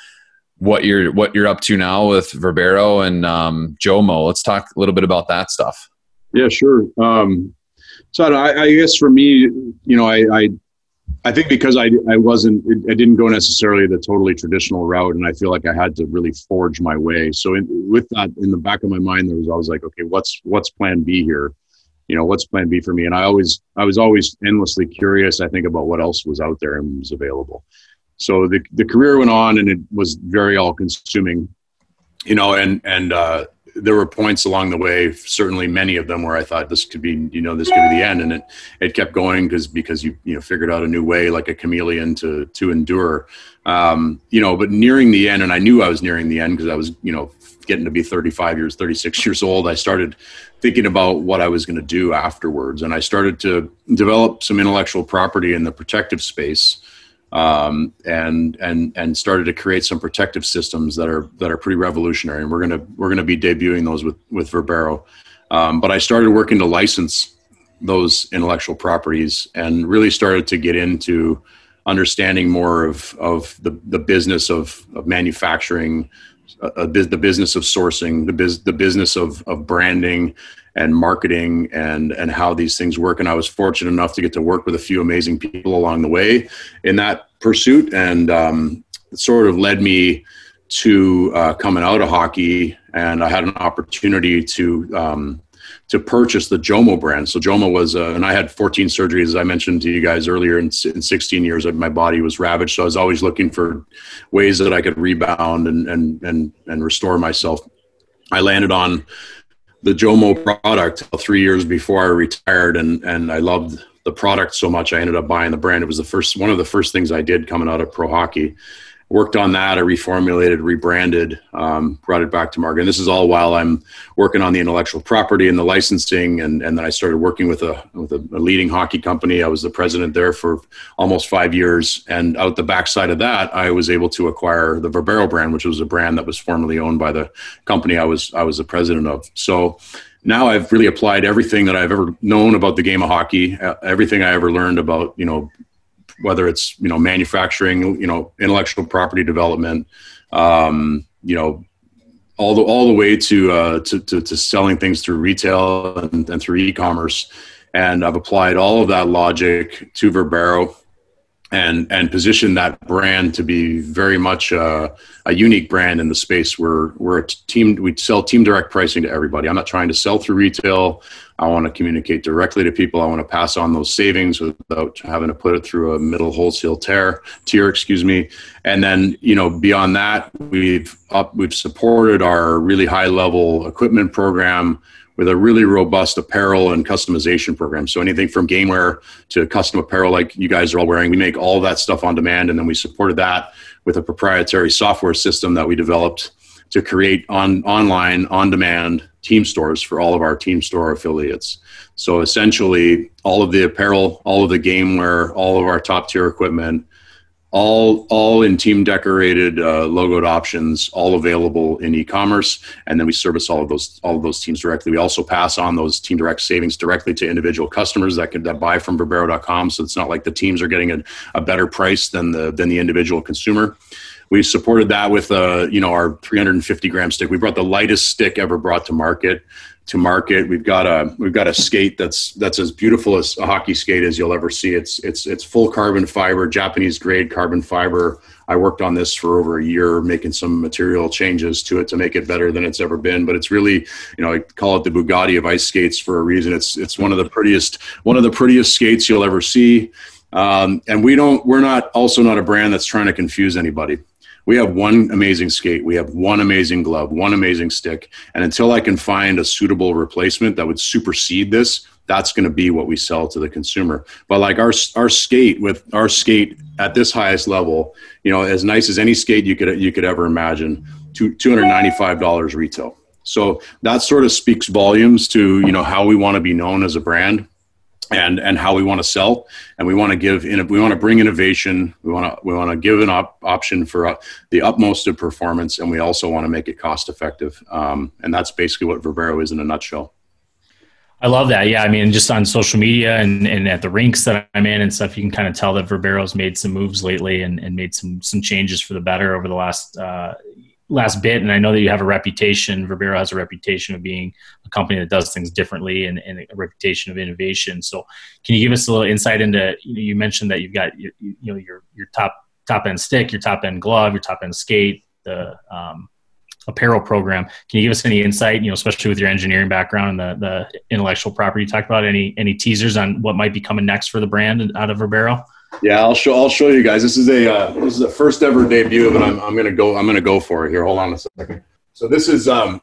what you're what you're up to now with Verbero and um, Jomo. Let's talk a little bit about that stuff. Yeah, sure. Um, so I, I, guess for me, you know, I, I I think because I, I wasn't, I didn't go necessarily the totally traditional route, and I feel like I had to really forge my way. So in, with that in the back of my mind, there was always like, okay, what's what's Plan B here? You know, what's Plan B for me? And I always, I was always endlessly curious. I think about what else was out there and was available. So the the career went on, and it was very all consuming. You know, and and uh, there were points along the way, certainly many of them where I thought this could be, you know, this could be the end. And it, it kept going because, because you, you know, figured out a new way, like a chameleon to, to endure, um, you know, but nearing the end, and I knew I was nearing the end because I was, you know, getting to be 35 years, 36 years old. I started thinking about what I was going to do afterwards. And I started to develop some intellectual property in the protective space um, and and and started to create some protective systems that are that are pretty revolutionary. And we're gonna we're gonna be debuting those with with Verbero. Um, but I started working to license those intellectual properties and really started to get into understanding more of of the the business of of manufacturing. Uh, the business of sourcing, the, biz, the business of, of branding, and marketing and and how these things work and i was fortunate enough to get to work with a few amazing people along the way in that pursuit and um, it sort of led me to uh, coming out of hockey and i had an opportunity to um, to purchase the Jomo brand. So Jomo was, uh, and I had 14 surgeries, as I mentioned to you guys earlier. In, in 16 years, my body was ravaged. So I was always looking for ways that I could rebound and and and and restore myself. I landed on the Jomo product three years before I retired, and and I loved the product so much I ended up buying the brand. It was the first one of the first things I did coming out of pro hockey, worked on that. I reformulated, rebranded, um, brought it back to market. And this is all while I'm working on the intellectual property and the licensing. And, and then I started working with a with a, a leading hockey company. I was the president there for almost five years. And out the backside of that, I was able to acquire the Verbero brand, which was a brand that was formerly owned by the company I was I was the president of. So now I've really applied everything that I've ever known about the game of hockey, uh, everything I ever learned about, you know, whether it's, you know, manufacturing, you know, intellectual property development, um, you know, all the, all the way to, uh, to, to, to selling things through retail and, and through e-commerce. And I've applied all of that logic to Verbero and and position that brand to be very much a, a, unique brand in the space. Where we're a team we sell team direct pricing to everybody. I'm not trying to sell through retail i want to communicate directly to people. I want to pass on those savings without having to put it through a middle wholesale tier tier excuse me. And then you know beyond that we've up we've supported our really high level equipment program with a really robust apparel and customization program. So anything from gameware to custom apparel, like you guys are all wearing, we make all that stuff on demand, and then we supported that with a proprietary software system that we developed to create on online on demand team stores for all of our team store affiliates. So essentially, all of the apparel, all of the gameware, all of our top tier equipment all all in team decorated uh, logoed options all available in e-commerce. And then we service all of those all of those teams directly. We also pass on those team direct savings directly to individual customers that can that buy from verbero.com so it's not like the teams are getting a, a better price than the than the individual consumer we supported that with uh, you know our 350 gram stick we brought the lightest stick ever brought to market to market. We've got a we've got a skate that's that's as beautiful as a hockey skate as you'll ever see. It's it's it's full carbon fiber, Japanese grade carbon fiber. I worked on this for over a year, making some material changes to it to make it better than it's ever been. But it's really, you know, I call it the Bugatti of ice skates for a reason. It's it's one of the prettiest one of the prettiest skates you'll ever see. Um, and we don't we're not also not a brand that's trying to confuse anybody we have one amazing skate, we have one amazing glove, one amazing stick, and until I can find a suitable replacement that would supersede this, that's going to be what we sell to the consumer. But like our our skate with our skate at this highest level, you know, as nice as any skate you could you could ever imagine, two hundred ninety five dollars retail. So that sort of speaks volumes to you know how we want to be known as a brand and and how we want to sell and we want to give in we want to bring innovation we want to we want to give an op- option for uh, the utmost of performance and we also want to make it cost effective um, and that's basically what verbero is in a nutshell I love that. Yeah. I mean, just on social media and, and at the rinks that I'm in and stuff, you can kind of tell that Verbero's made some moves lately and, and made some, some changes for the better over the last, uh, last bit, and I know that you have a reputation. Verbero has a reputation of being a company that does things differently and, and a reputation of innovation. So, can you give us a little insight into? You, mentioned that you've got your, you know your your top top end stick, your top end glove, your top end skate, the um, apparel program. Can you give us any insight? You know, especially with your engineering background and the the intellectual property you talked about. Any any teasers on what might be coming next for the brand out of Verbero? Yeah, I'll show. I'll show you guys. This is a uh, this is a first ever debut, but I'm I'm gonna go. I'm gonna go for it here. Hold on a second. So this is um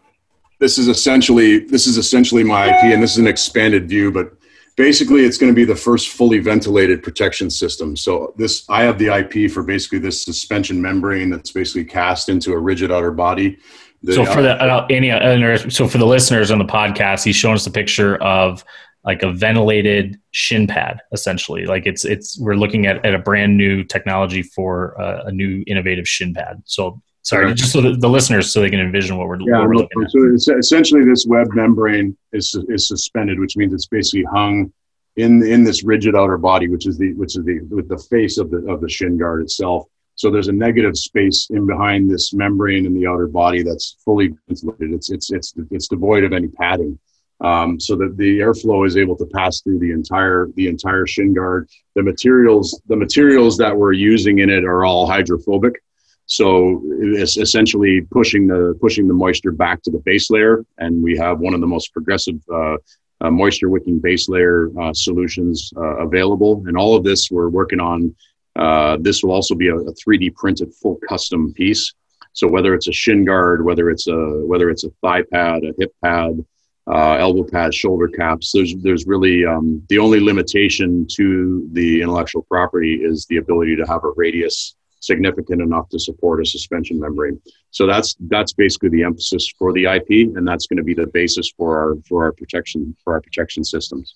this is essentially this is essentially my IP, and this is an expanded view, but basically it's going to be the first fully ventilated protection system. So this I have the IP for basically this suspension membrane that's basically cast into a rigid outer body. The, so for the uh, any uh, so for the listeners on the podcast, he's showing us a picture of like a ventilated shin pad essentially. Like it's it's we're looking at, at a brand new technology for a, a new innovative shin pad. So sorry just so the, listeners so they can envision what we're, yeah, what we're looking at. so essentially this web membrane is, is suspended which means it's basically hung in in this rigid outer body which is the which is the with the face of the of the shin guard itself. So there's a negative space in behind this membrane in the outer body that's fully insulated it's it's it's it's devoid of any padding um, so that the airflow is able to pass through the entire the entire shin guard. The materials the materials that we're using in it are all hydrophobic, so it's essentially pushing the pushing the moisture back to the base layer, and we have one of the most progressive. Uh, uh, moisture wicking base layer uh, solutions uh, available, and all of this we're working on. Uh, this will also be a, a 3D printed full custom piece. So whether it's a shin guard, whether it's a whether it's a thigh pad, a hip pad, uh, elbow pads, shoulder caps. There's there's really um, the only limitation to the intellectual property is the ability to have a radius significant enough to support a suspension membrane. So that's that's basically the emphasis for the IP, and that's going to be the basis for our for our protection for our protection systems.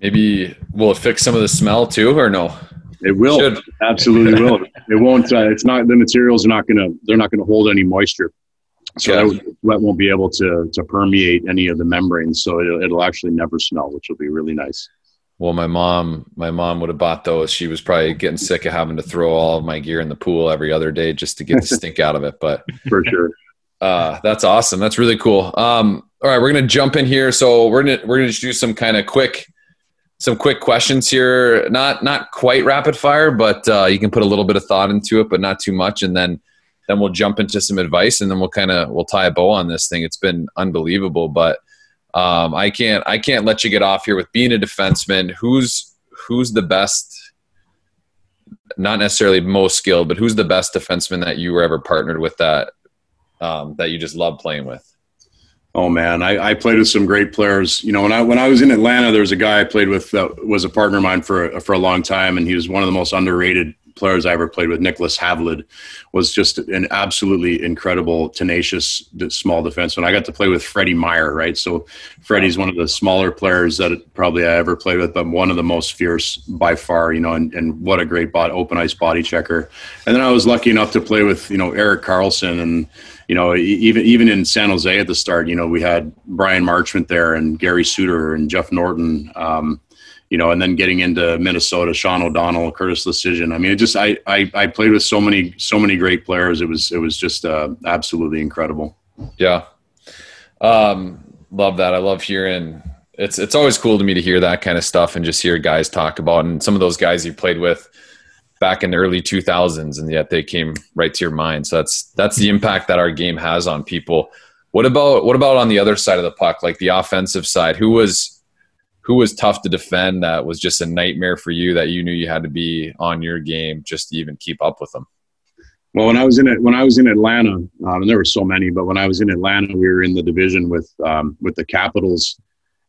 Maybe will it fix some of the smell too, or no? It will Should. absolutely will. It won't. Uh, it's not the materials are not going to they're not going to hold any moisture So Yeah. that sweat won't be able to to permeate any of the membranes, so it'll, it'll actually never smell, which will be really nice. Well, my mom, my mom would have bought those. She was probably getting sick of having to throw all of my gear in the pool every other day just to get the [LAUGHS] stink out of it. But For sure. uh, that's awesome. That's really cool. Um, all right, we're gonna jump in here. So we're gonna we're gonna just do some kind of quick, some quick questions here. Not not quite rapid fire, but uh, you can put a little bit of thought into it, but not too much. And then then we'll jump into some advice, and then we'll kind of we'll tie a bow on this thing. It's been unbelievable, but um, I can't I can't let you get off here with being a defenseman. Who's who's the best? Not necessarily most skilled, but who's the best defenseman that you were ever partnered with that um, that you just love playing with? Oh man, I, I played with some great players. You know, when I when I was in Atlanta, there was a guy I played with that was a partner of mine for for a long time, and he was one of the most underrated players I ever played with. Niclas Havelid was just an absolutely incredible, tenacious, small defenseman. I got to play with Freddy Meyer, right? So Freddy's one of the smaller players that probably I ever played with, but one of the most fierce by far. You know, and, and what a great bot, open ice body checker. And then I was lucky enough to play with you know Erik Karlsson and you know, even even in San Jose at the start, you know, we had Bryan Marchment there and Gary Suter and Jeff Norton, um, you know, and then getting into Minnesota, Sean O'Donnell, Curtis Leschyshyn. I mean, it just I, I I played with so many so many great players. It was it was just uh, absolutely incredible. Yeah. Um, love that. I love hearing it's it's always cool to me to hear that kind of stuff and just hear guys talk about and some of those guys you played with back in the early 2000s and yet they came right to your mind. So that's that's the impact that our game has on people. What about what about on the other side of the puck, like the offensive side? Who was who was tough to defend that was just a nightmare for you that you knew you had to be on your game just to even keep up with them? Well, when I was in it, when I was in Atlanta, um, and there were so many, but when I was in Atlanta, we were in the division with um, with the Capitals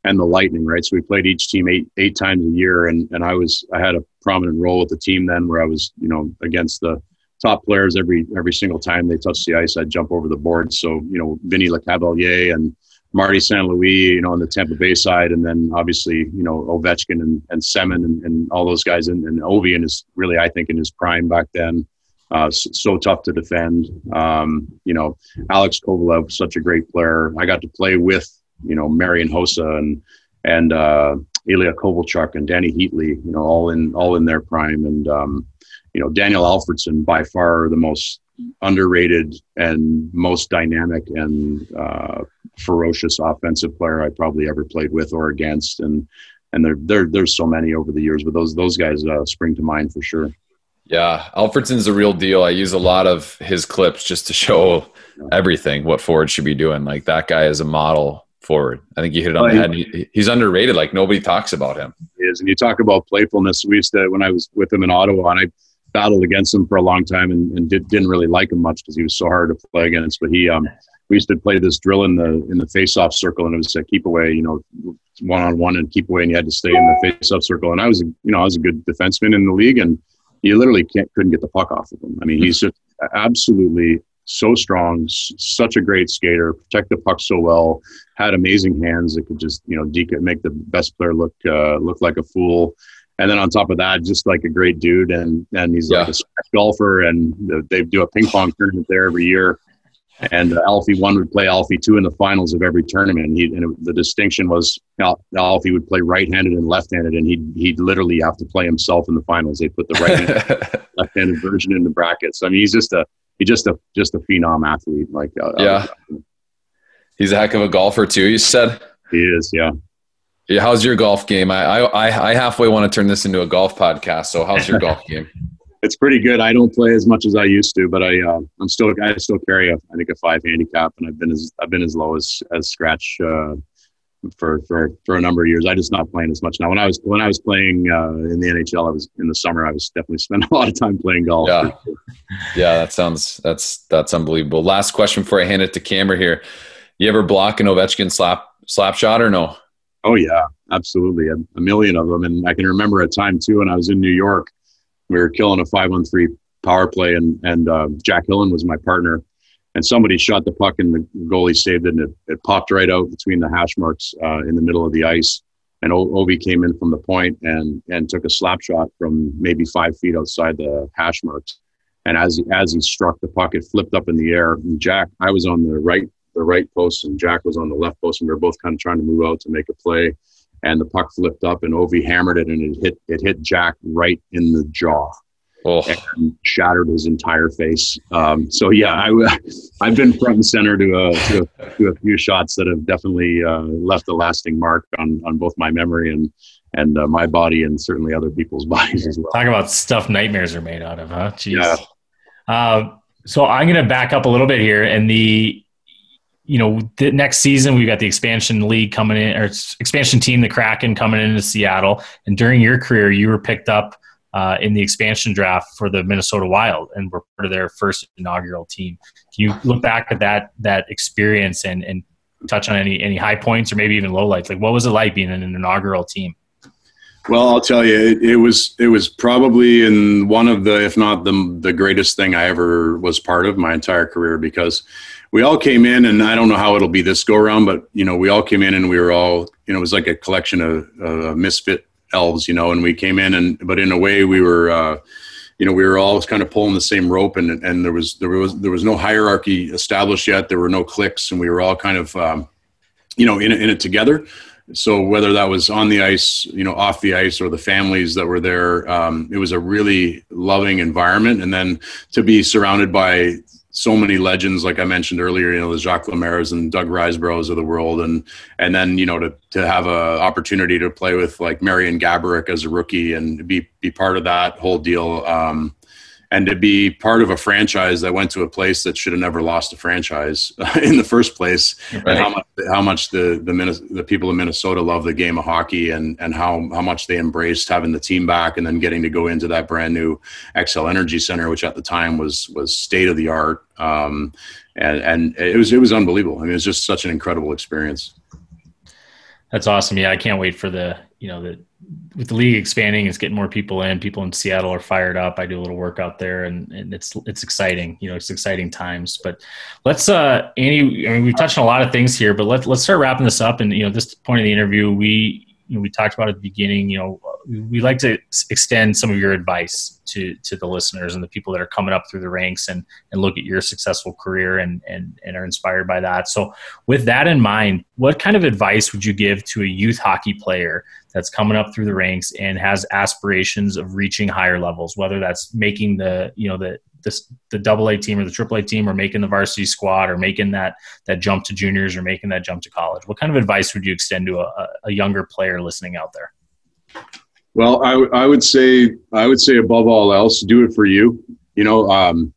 and the Lightning, right? So we played each team eight eight times a year, and and I was I had a prominent role with the team then, where I was you know against the top players every every single time they touched the ice, I'd jump over the board. So you know Vinny Lecavalier and Marty St. Louis, you know, on the Tampa Bay side, and then obviously you know Ovechkin and and Semin and, and all those guys, and, and Ovi in his really I think in his prime back then. Uh, so, so tough to defend. Um, you know, Alex Kovalev, such a great player. I got to play with, you know, Marian Hossa and and uh, Ilya Kovalchuk and Dany Heatley. You know, all in all in their prime. And um, you know, Daniel Alfredsson, by far the most underrated and most dynamic and uh, ferocious offensive player I probably ever played with or against. And and there, there there's so many over the years, but those those guys uh, spring to mind for sure. Yeah, Alfredsson's a real deal. I use a lot of his clips just to show everything what forward should be doing. Like that guy is a model forward. I think you hit it on the head. He, he's underrated. Like nobody talks about him. is. And you talk about playfulness. We used to, when I was with him in Ottawa, and I battled against him for a long time and, and did, didn't really like him much because he was so hard to play against. But he, um, we used to play this drill in the in the face-off circle, and it was a keep away, you know, one on one and keep away, and you had to stay in the face-off circle. And I was, a, you know, I was a good defenseman in the league, and you literally can't couldn't get the puck off of him. I mean, he's just absolutely so strong, such a great skater, protect the puck so well, had amazing hands that could just you know make the best player look uh, look like a fool. And then on top of that, just like a great dude, and and he's like a golfer, and they do a ping pong tournament there every year. And uh, Alfie one would play Alfie two in the finals of every tournament. He, and it, the distinction was Al, Alfie would play right-handed and left-handed, and he'd he'd literally have to play himself in the finals. They put the right [LAUGHS] left-handed version in the brackets. I mean, he's just a he's just a just a phenom athlete. Like uh, Yeah. he's a heck of a golfer too. You said. he is. Yeah. Yeah, how's your golf game? I, I I halfway want to turn this into a golf podcast. So how's your golf game? [LAUGHS] it's pretty good. I don't play as much as I used to, but I uh, I'm still I still carry a I think a five handicap, and I've been as I've been as low as as scratch uh, for for for a number of years. I just not playing as much now. When I was when I was playing uh, in the NHL, I was in the summer. I was definitely [LAUGHS] spending a lot of time playing golf. Yeah. Yeah, that sounds that's that's unbelievable. Last question before I hand it to Cameron here. You ever block an Ovechkin slap slap shot or no? Oh yeah, absolutely, a, a million of them. And I can remember a time too when I was in New York, we were killing a five-one-three power play, and and uh, Jack Hillen was my partner, and somebody shot the puck and the goalie saved it, and it, it popped right out between the hash marks uh, in the middle of the ice. And o- Ovi came in from the point and and took a slap shot from maybe five feet outside the hash marks. And as he, as he struck the puck, it flipped up in the air. And Jack, I was on the right the right post, and Jack was on the left post, and we were both kind of trying to move out to make a play. And the puck flipped up, and Ovi hammered it, and it hit it hit Jack right in the jaw. Oh. and shattered his entire face. Um, so yeah, I, [LAUGHS] I've been front and center to a, to a, to a few shots that have definitely uh, left a lasting mark on, on both my memory and and uh, my body and certainly other people's [LAUGHS] bodies as well. Talk about stuff nightmares are made out of, huh? Jeez. Yeah. Uh, so I'm going to back up a little bit here, and the you know the next season we've got the expansion league coming in or expansion team, the Kraken coming into Seattle, and during your career you were picked up uh, in the expansion draft for the Minnesota Wild and were part of their first inaugural team. Can you look back at that that experience and and touch on any any high points or maybe even low lights? Like what was it like being in an inaugural team? Well, I'll tell you, it, it, was it was probably in one of the, if not the the greatest thing I ever was part of my entire career because we all came in, and I don't know how it'll be this go around, but you know, we all came in and we were all, you know, it was like a collection of uh, misfit elves, you know, and we came in and, but in a way, we were. Uh, you know, we were all kind of pulling the same rope, and and there was there was there was no hierarchy established yet. There were no cliques, and we were all kind of, um, you know, in in it together so whether that was on the ice, you know, off the ice, or the families that were there, um, it was a really loving environment. And then to be surrounded by so many legends, like I mentioned earlier, you know, the Jacques Lemaires and Doug Risebroughs of the world, and and then you know to to have a opportunity to play with like Marian Gaborik as a rookie and be be part of that whole deal. Um, and to be part of a franchise that went to a place that should have never lost a franchise [LAUGHS] in the first place, right. and how much how much the the, the people of Minnesota love the game of hockey, and and how how much they embraced having the team back, and then getting to go into that brand new Xcel Energy Center, which at the time was was state of the art, um, and and it was it was unbelievable. I mean, it was just such an incredible experience. That's awesome. Yeah, I can't wait for the you know the with the league expanding, it's getting more people in. People in Seattle are fired up. I do a little work out there, and, and it's it's exciting. You know, it's exciting times. But let's, uh, Andy. I mean, we've touched on a lot of things here, but let's let's start wrapping this up. And you know, this point of the interview, we you know, we talked about at the beginning. You know, we like to extend some of your advice to to the listeners and the people that are coming up through the ranks and and look at your successful career and and and are inspired by that. So, with that in mind, what kind of advice would you give to a youth hockey player that's coming up through the ranks and has aspirations of reaching higher levels, whether that's making the you know the this the double A team or the triple A team or making the varsity squad or making that that jump to juniors or making that jump to college? What kind of advice would you extend to a, a younger player listening out there? Well, I, I would say I would say above all else, do it for you. You know, um,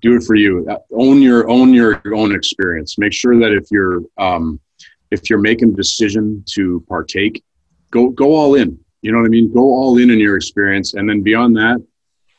do it for you. Own your own your own experience. Make sure that if you're um, if you're making a decision to partake, go go all in. You know what I mean? Go all in in your experience, and then beyond that,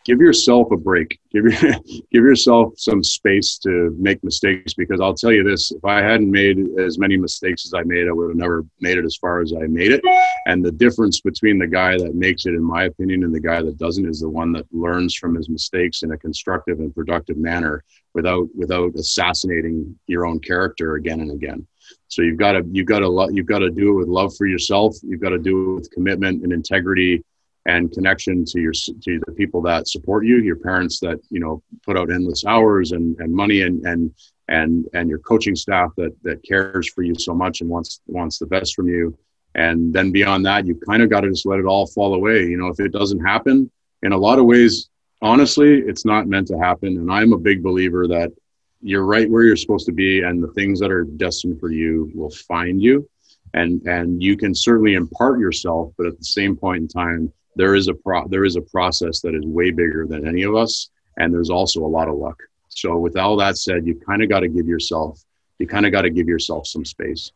give yourself a break. Give your, [LAUGHS] give yourself some space to make mistakes. Because I'll tell you this: if I hadn't made as many mistakes as I made, I would have never made it as far as I made it. And the difference between the guy that makes it, in my opinion, and the guy that doesn't is the one that learns from his mistakes in a constructive and productive manner, without without assassinating your own character again and again. So you've got to you've got to you've got to do it with love for yourself. You've got to do it with commitment and integrity and connection to your to the people that support you, your parents that you know put out endless hours and, and money and and and and your coaching staff that that cares for you so much and wants wants the best from you. And then beyond that, you kind of got to just let it all fall away. You know, if it doesn't happen, in a lot of ways, honestly, it's not meant to happen. And I'm a big believer that you're right where you're supposed to be, and the things that are destined for you will find you. And and you can certainly impart yourself, but at the same point in time, there is a pro there is a process that is way bigger than any of us and there's also a lot of luck. So with all that said you kind of got to give yourself you kind of got to give yourself some space.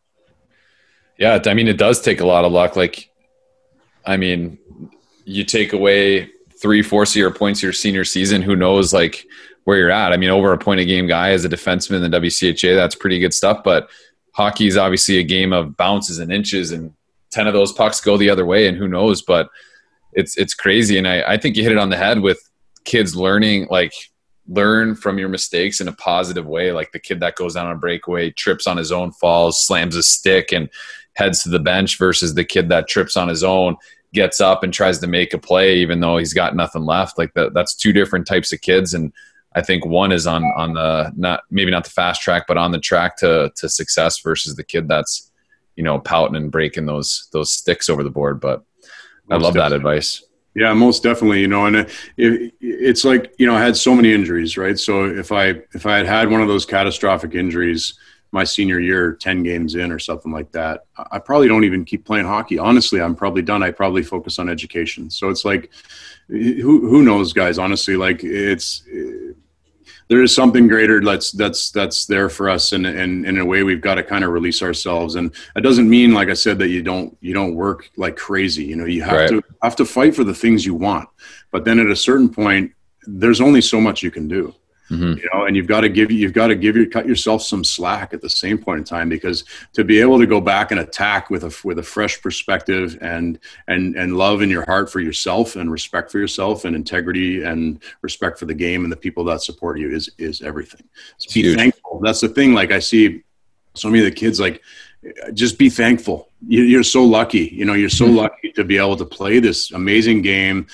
Yeah i mean it does take a lot of luck. Like i mean you take away three fourths of your points your senior season who knows like where you're at. I mean over a point a game guy as a defenseman in the wcha that's pretty good stuff but hockey is obviously a game of bounces and inches and 10 of those pucks go the other way and who knows but it's it's crazy and I, I think you hit it on the head with kids learning like learn from your mistakes in a positive way like the kid that goes down on a breakaway trips on his own falls slams a stick and heads to the bench versus the kid that trips on his own gets up and tries to make a play even though he's got nothing left. Like that, that's two different types of kids, and I think one is on on the not maybe not the fast track, but on the track to to success versus the kid that's you know pouting and breaking those those sticks over the board. But I love that advice. Yeah, most definitely. You know, and it, it's like you know, I had so many injuries, right? So if I if I had had one of those catastrophic injuries my senior year, ten games in or something like that, I probably don't even keep playing hockey. Honestly, I'm probably done. I probably focus on education. So it's like, who who knows, guys? Honestly, like it's there is something greater that's that's that's there for us and, and, and in a way we've got to kind of release ourselves. And it doesn't mean like i said that you don't you don't work like crazy you know you have right. to have to fight for the things you want. But then at a certain point there's only so much you can do Mm-hmm. You know, and you've got to give you've got to give your cut yourself some slack at the same point in time because to be able to go back and attack with a with a fresh perspective and and and love in your heart for yourself and respect for yourself and integrity and respect for the game and the people that support you is is everything. So be thankful. That's the thing. Like I see so many of the kids like just be thankful. You're so lucky. You know, you're so mm-hmm. lucky to be able to play this amazing game,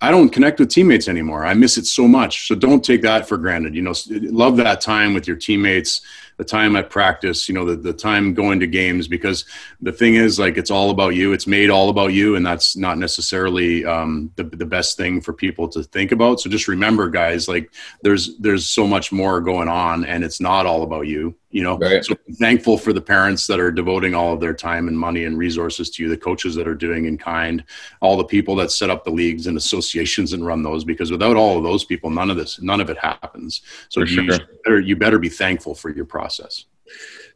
I don't connect with teammates anymore. I miss it so much. So don't take that for granted. You know, love that time with your teammates the time at practice, you know, the, the time going to games, because the thing is like, it's all about you. It's made all about you. And that's not necessarily um, the, the best thing for people to think about. So just remember guys, like there's, there's so much more going on and it's not all about you, you know? Right. So thankful for the parents that are devoting all of their time and money and resources to you, the coaches that are doing in kind, all the people that set up the leagues and associations and run those, because without all of those people, none of this, none of it happens. So you, sure. better, you better be thankful for your process.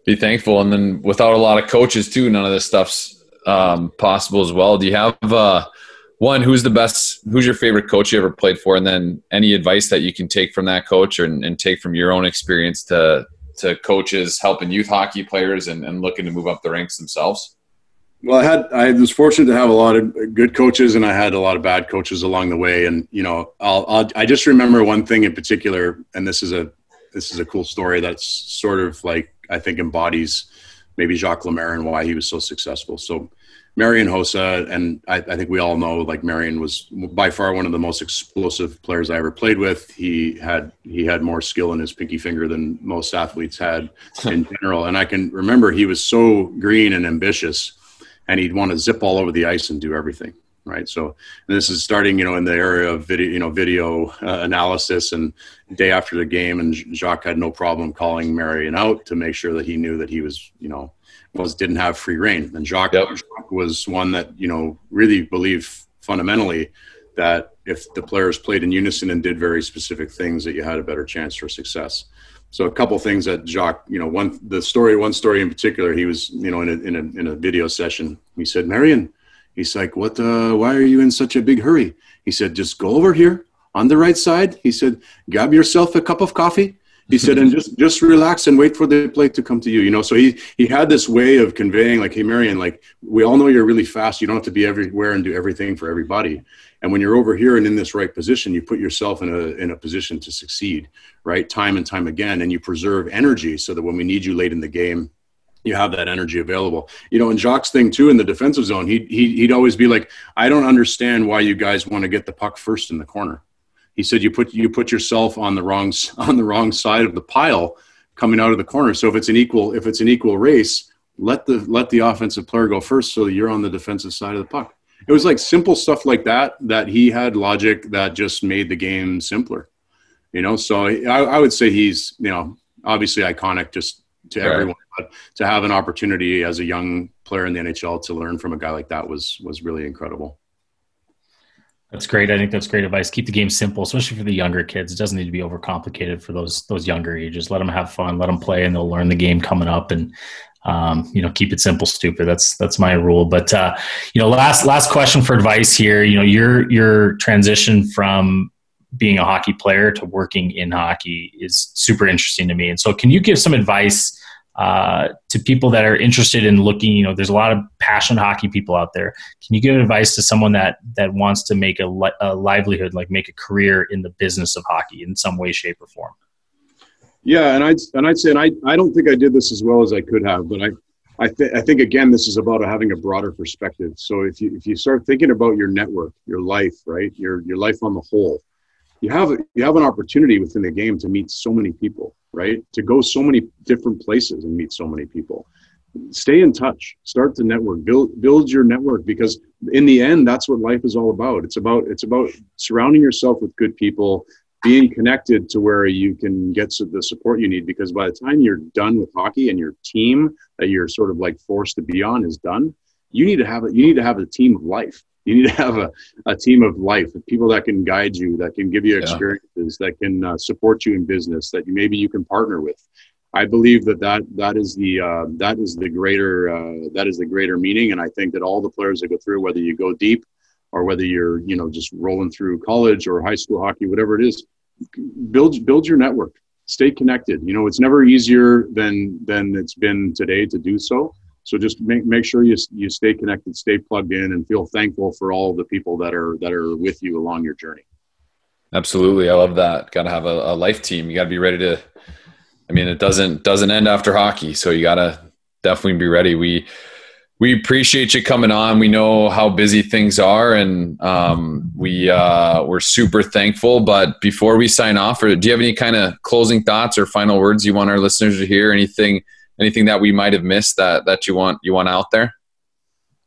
Be thankful, and then without a lot of coaches too, none of this stuff's um, possible as well. Do you have uh, one? Who's the best? Who's your favorite coach you ever played for? And then any advice that you can take from that coach or, and take from your own experience to to coaches helping youth hockey players and, and looking to move up the ranks themselves? Well, I had I was fortunate to have a lot of good coaches, and I had a lot of bad coaches along the way. And you know, I'll, I'll I just remember one thing in particular, and this is a this is a cool story that's sort of like I think embodies maybe Jacques Lemaire and why he was so successful. So Marian Hossa, and I, I, think we all know like Marian was by far one of the most explosive players I ever played with. He had he had more skill in his pinky finger than most athletes had [LAUGHS] in general. And I can remember he was so green and ambitious, and he'd want to zip all over the ice and do everything right? So this is starting, you know, in the area of video, you know, video uh, analysis. And day after the game, and Jacques had no problem calling Marian out to make sure that he knew that he was, you know, was didn't have free reign. And Jacques, yep. Jacques was one that you know really believed fundamentally that if the players played in unison and did very specific things, that you had a better chance for success. So a couple things that Jacques, you know, one the story, one story in particular, he was, you know, in a in a in a video session, he said, Marian, He's like, "What? Uh, why are you in such a big hurry?" He said, "Just go over here on the right side." He said, "Grab yourself a cup of coffee." He said, "And just just relax and wait for the plate to come to you." You know, so he he had this way of conveying, like, "Hey, Marian, like we all know you're really fast. You don't have to be everywhere and do everything for everybody. And when you're over here and in this right position, you put yourself in a in a position to succeed, right, time and time again, and you preserve energy so that when we need you late in the game." you have that energy available. You know, and Jacques' thing too in the defensive zone, he, he he'd always be like, "I don't understand why you guys want to get the puck first in the corner." He said, "You put you put yourself on the wrong [LAUGHS] on the wrong side of the pile coming out of the corner. So if it's an equal if it's an equal race, let the let the offensive player go first, so you're on the defensive side of the puck." It was like simple stuff like that that he had logic that just made the game simpler. You know, so I, I would say he's you know obviously iconic just to right. everyone but to have an opportunity as a young player in the NHL to learn from a guy like that was was really incredible. That's great. I think that's great advice. Keep the game simple, especially for the younger kids. It doesn't need to be overcomplicated for those those younger ages. Let them have fun. Let them play, and they'll learn the game coming up. And um, you know, keep it simple, stupid. That's that's my rule. But uh, you know, last last question for advice here. You know, your your transition from being a hockey player to working in hockey is super interesting to me. And so, can you give some advice? Uh, to people that are interested in looking you know there's a lot of passion hockey people out there. Can you give advice to someone that that wants to make a, li- a livelihood like make a career in the business of hockey in some way shape or form? Yeah and i'd and i'd say and i i don't think i did this as well as i could have but i I, th- I think again this is about having a broader perspective. So if you if you start thinking about your network your life right your your life on the whole you have you have an opportunity within the game to meet so many people right? To go so many different places and meet so many people. Stay in touch. Start the network. Build build your network because in the end that's what life is all about. It's about it's about surrounding yourself with good people being connected to where you can get the support you need because by the time you're done with hockey and your team that you're sort of like forced to be on is done you need to have a you need to have a team of life you need to have a, a team of life people that can guide you that can give you experiences yeah. that can uh, support you in business that you, maybe you can partner with. I believe that that, that is the uh, that is the greater uh, that is the greater meaning and i think that all the players that go through whether you go deep or whether you're you know just rolling through college or high school hockey whatever it is build build your network. Stay connected. You know it's never easier than than it's been today to do so so just make, make sure you, you stay connected stay plugged in and feel thankful for all the people that are that are with you along your journey absolutely i love that got to have a, a life team you got to be ready to i mean it doesn't doesn't end after hockey so you got to definitely be ready we we appreciate you coming on. We know how busy things are, and um, we uh, we're super thankful. But before we sign off, or do you have any kind of closing thoughts or final words you want our listeners to hear? Anything anything that we might have missed that that you want you want out there?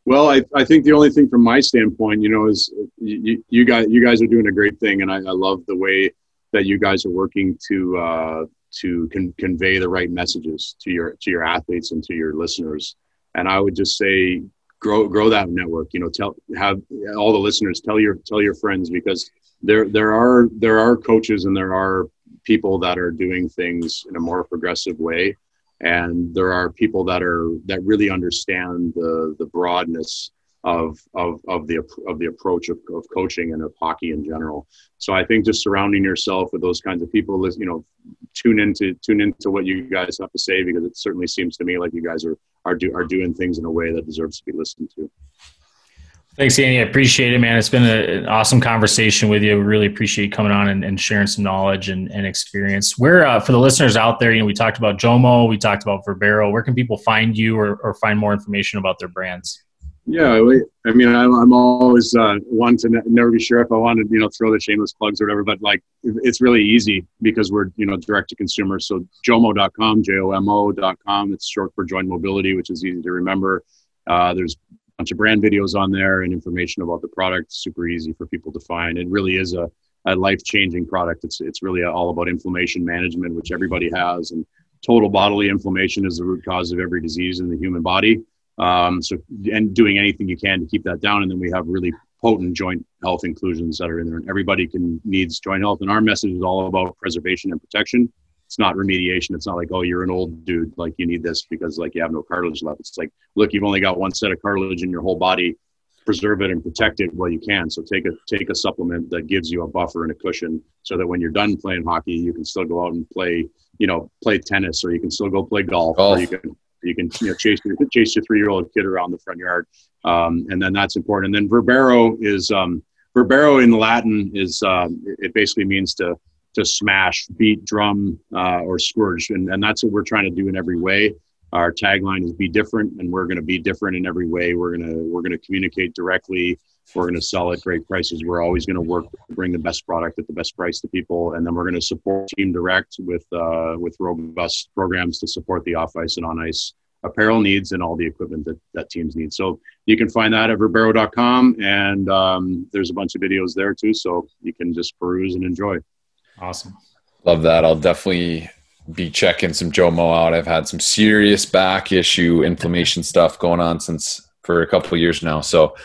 Well, I, I think the only thing from my standpoint, you know, is you, you guys you guys are doing a great thing, and I, I love the way that you guys are working to uh, to con- convey the right messages to your to your athletes and to your listeners and I would just say grow grow that network. You know, tell have all the listeners tell your tell your friends because there there are there are coaches and there are people that are doing things in a more progressive way and there are people that are that really understand the the broadness of of of the of the approach of, of coaching and of hockey in general. So I think just surrounding yourself with those kinds of people, is you know, tune into tune into what you guys have to say because it certainly seems to me like you guys are are do are doing things in a way that deserves to be listened to. Thanks, Andy. I appreciate it, man. It's been a, an awesome conversation with you. We really appreciate you coming on and, and sharing some knowledge and, and experience. Where, uh, for the listeners out there, you know, we talked about Jomo, we talked about Verbero. Where can people find you or, or find more information about their brands? Yeah, I mean, I'm, I'm always uh, one to never be sure if I want to, you know, throw the shameless plugs or whatever, but like it's really easy because we're, you know, direct to consumer. So jomo.com, J-O-M-O.com. It's short for joint mobility, which is easy to remember. Uh, there's bunch of brand videos on there and information about the product. Super easy for people to find. It really is a, a life-changing product. It's, it's really all about inflammation management, which everybody has. And total bodily inflammation is the root cause of every disease in the human body. Um, so and doing anything you can to keep that down, and then we have really potent joint health inclusions that are in there, and everybody can needs joint health. And our message is all about preservation and protection. It's not remediation. It's not like oh you're an old dude like you need this because like you have no cartilage left. It's like look you've only got one set of cartilage in your whole body. Preserve it and protect it while you can. So take a take a supplement that gives you a buffer and a cushion, so that when you're done playing hockey, you can still go out and play you know play tennis or you can still go play golf, golf. or you can you can you know chase your chase your three year old kid around the front yard, um, and then that's important. And then verbero is um, verbero in Latin is um, it basically means to to smash, beat, drum, uh, or scourge, and and that's what we're trying to do in every way. Our tagline is "Be different," and we're going to be different in every way. We're gonna we're gonna communicate directly. We're going to sell at great prices. We're always going to work to bring the best product at the best price to people, and then we're going to support Team Direct with uh, with robust programs to support the off ice and on ice apparel needs and all the equipment that, that teams need. So you can find that at verbero.com, and um, there's a bunch of videos there too, so you can just peruse and enjoy. Awesome. Love that. I'll definitely be checking some Jomo out. I've had some serious back issue inflammation [LAUGHS] stuff going on since for a couple of years now. So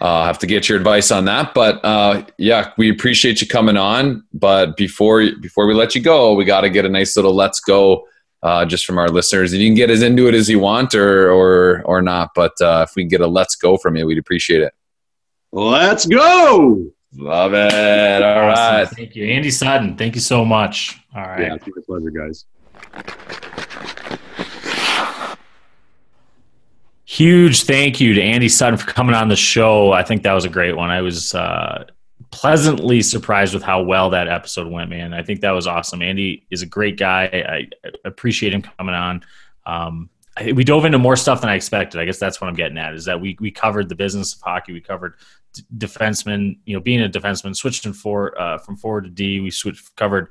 uh, I have to get your advice on that. But uh, yeah, we appreciate you coming on. But before before we let you go, we got to get a nice little let's go uh, just from our listeners. And you can get as into it as you want or or or not. But uh, if we can get a let's go from you, we'd appreciate it. Let's go. Love it. All awesome. right. Thank you. Andy Sutton, thank you so much. All right. Yeah, it's my pleasure, guys. Huge thank you to Andy Sutton for coming on the show. I think that was a great one. I was uh, pleasantly surprised with how well that episode went, man. I think that was awesome. Andy is a great guy. I, I appreciate him coming on. Um, I, we dove into more stuff than I expected. I guess that's what I'm getting at is that we we covered the business of hockey. We covered d- defenseman, you know, being a defenseman, switching for uh, from forward to D. We switched covered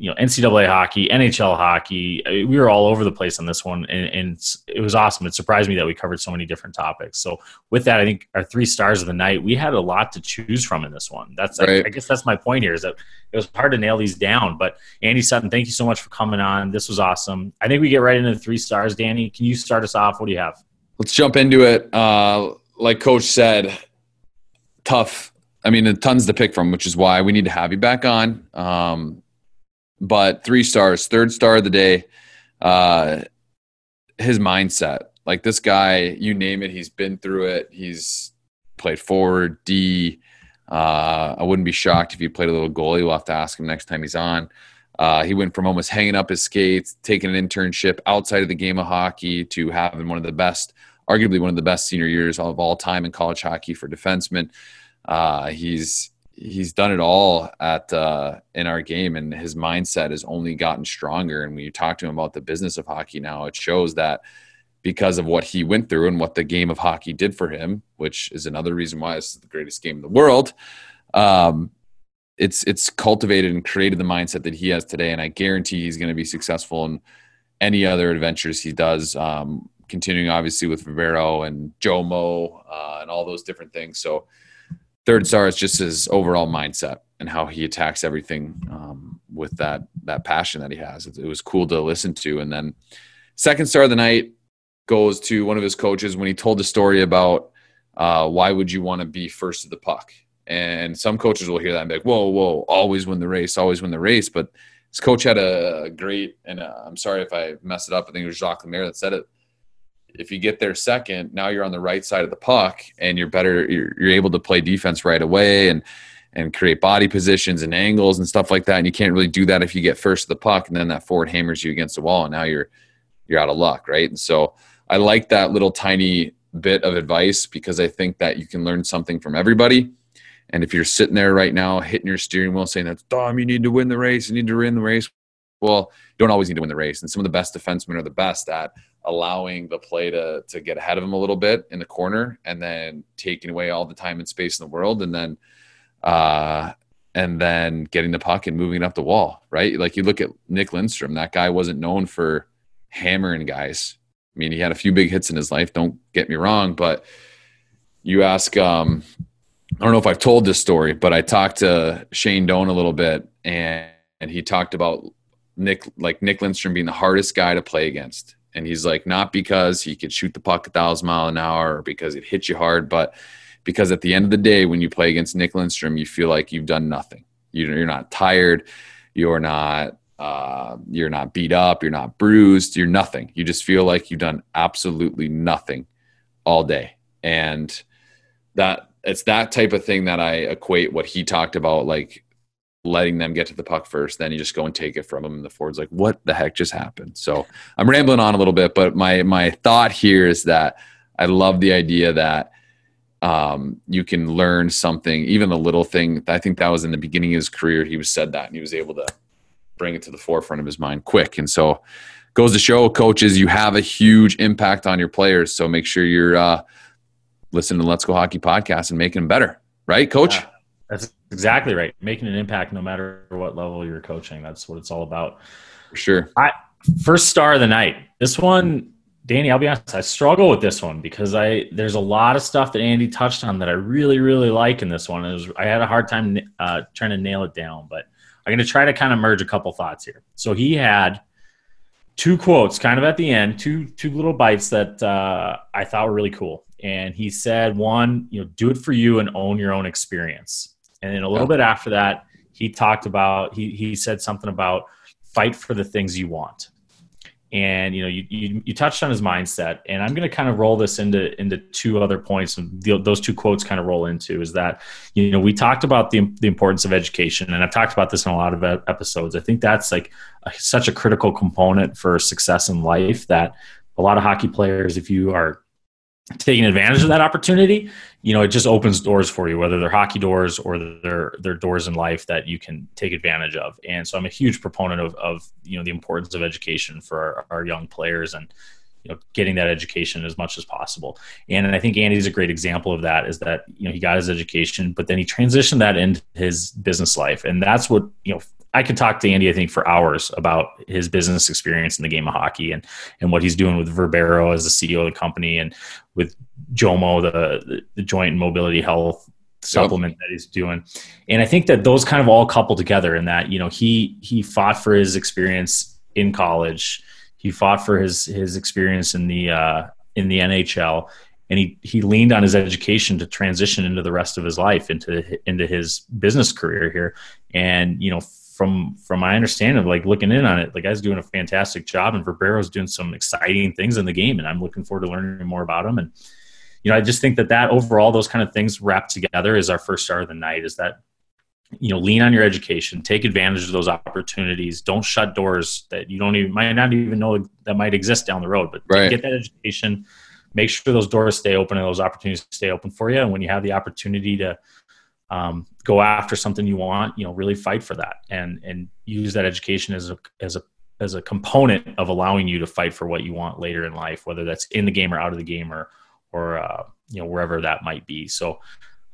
you know NCAA hockey, NHL hockey. We were all over the place on this one, and, and, it was awesome. It surprised me that we covered so many different topics. So with that, I think our three stars of the night, we had a lot to choose from in this one. That's right. I, I, guess that's my point here is that it was hard to nail these down. But Andy Sutton, thank you so much for coming on. This was awesome. I think we get right into the three stars. Danny, can you start us off? What do you have? Let's jump into it. Uh, like Coach said, tough. I mean, tons to pick from, which is why we need to have you back on. Um, but three stars, third star of the day. Uh, his mindset, like this guy, you name it, he's been through it. He's played forward, D. Uh, I wouldn't be shocked if he played a little goalie. We'll have to ask him next time he's on. Uh, he went from almost hanging up his skates, taking an internship outside of the game of hockey, to having one of the best, arguably one of the best senior years of all time in college hockey for defensemen. Uh, he's he's done it all at uh, in our game, and his mindset has only gotten stronger. And when you talk to him about the business of hockey now, it shows that because of what he went through and what the game of hockey did for him, which is another reason why this is the greatest game in the world. Um, it's it's cultivated and created the mindset that he has today, and I guarantee he's going to be successful in any other adventures he does. Um, continuing obviously with Verbero and Jomo uh, and all those different things. So third star is just his overall mindset and how he attacks everything um, with that that passion that he has. It, it, was cool to listen to. And then second star of the night goes to one of his coaches when he told the story about uh, why would you want to be first to the puck. And some coaches will hear that and be like, "Whoa, whoa! Always win the race, always win the race." But his coach had a great, and uh, I'm sorry if I messed it up. I think it was Jacques Lemaire that said it if you get there second, now you're on the right side of the puck and you're better. You're, you're able to play defense right away and and create body positions and angles and stuff like that. And you can't really do that if you get first to the puck and then that forward hammers you against the wall and now you're you're out of luck, right? And so I like that little tiny bit of advice because I think that you can learn something from everybody. And if you're sitting there right now hitting your steering wheel saying that Dom, you need to win the race, you need to win the race. Well, you don't always need to win the race. And some of the best defensemen are the best at allowing the play to to get ahead of him a little bit in the corner and then taking away all the time and space in the world and then uh and then getting the puck and moving it up the wall, right? Like you look at Nick Lidstrom, that guy wasn't known for hammering guys. I mean, he had a few big hits in his life, don't get me wrong, but you ask um I don't know if I've told this story, but I talked to Shane Doan a little bit and and he talked about Nick like Nick Lidstrom being the hardest guy to play against and he's like, not because he could shoot the puck a thousand mile an hour or because it hits you hard, but because at the end of the day, when you play against Nick Lidstrom, you feel like you've done nothing. You're not tired. You're not. Uh, you're not beat up. You're not bruised. You're nothing. You just feel like you've done absolutely nothing all day, and that it's that type of thing that I equate what he talked about, like letting them get to the puck first. Then you just go and take it from them. And the forward's like, what the heck just happened? So I'm rambling on a little bit, but my, my thought here is that I love the idea that um, you can learn something, even a little thing. I think that was in the beginning of his career. He was said that and he was able to bring it to the forefront of his mind quick. And so goes to show coaches, you have a huge impact on your players. So make sure you're, uh, listening to Let's Go Hockey podcast and making them better. Right, coach? Yeah. That's exactly right. Making an impact no matter what level you're coaching. That's what it's all about. For sure. I first star of the night. This one, Danny, I'll be honest, I struggle with this one because I there's a lot of stuff that Andy touched on that I really, really like in this one. It was, I had a hard time uh, trying to nail it down, but I'm going to try to kind of merge a couple thoughts here. So he had two quotes kind of at the end, two two little bites that uh, I thought were really cool. And he said, one, you know, do it for you and own your own experience. And then a little bit after that, he talked about he he said something about fight for the things you want. And you know, you, you, you touched on his mindset, and I'm going to kind of roll this into into two other points, and the, those two quotes kind of roll into is that you know we talked about the the importance of education, and I've talked about this in a lot of episodes. I think that's like a, such a critical component for success in life that a lot of hockey players, if you are taking advantage of that opportunity, you know, it just opens doors for you, whether they're hockey doors or they're, they're doors in life that you can take advantage of. And so I'm a huge proponent of, of you know, the importance of education for our, our young players. And, you know getting that education as much as possible and, and i think andy's a great example of that is that you know he got his education but then he transitioned that into his business life and that's what you know I could talk to Andy, I think, for hours about his business experience in the game of hockey and and what he's doing with Verbero as the CEO of the company and with Jomo, the, the, joint mobility health supplement yep. that he's doing. And I think that those kind of all couple together in that, you know, he he fought for his experience in college. He fought for his his experience in the uh, in the NHL and he he leaned on his education to transition into the rest of his life into into his business career here and you know from from my understanding of like looking in on it, the guy's doing a fantastic job, and Verbero's doing some exciting things in the game, and I'm looking forward to learning more about him. And you know, I just think that that overall, those kind of things wrapped together is our first star of the night. Is that you know, lean on your education, take advantage of those opportunities. Don't shut doors that you don't even might not even know that might exist down the road. But right. get that education, make sure those doors stay open and those opportunities stay open for you. And when you have the opportunity to um, go after something you want you know really fight for that and and use that education as a as a as a component of allowing you to fight for what you want later in life whether that's in the game or out of the game or or uh, you know wherever that might be so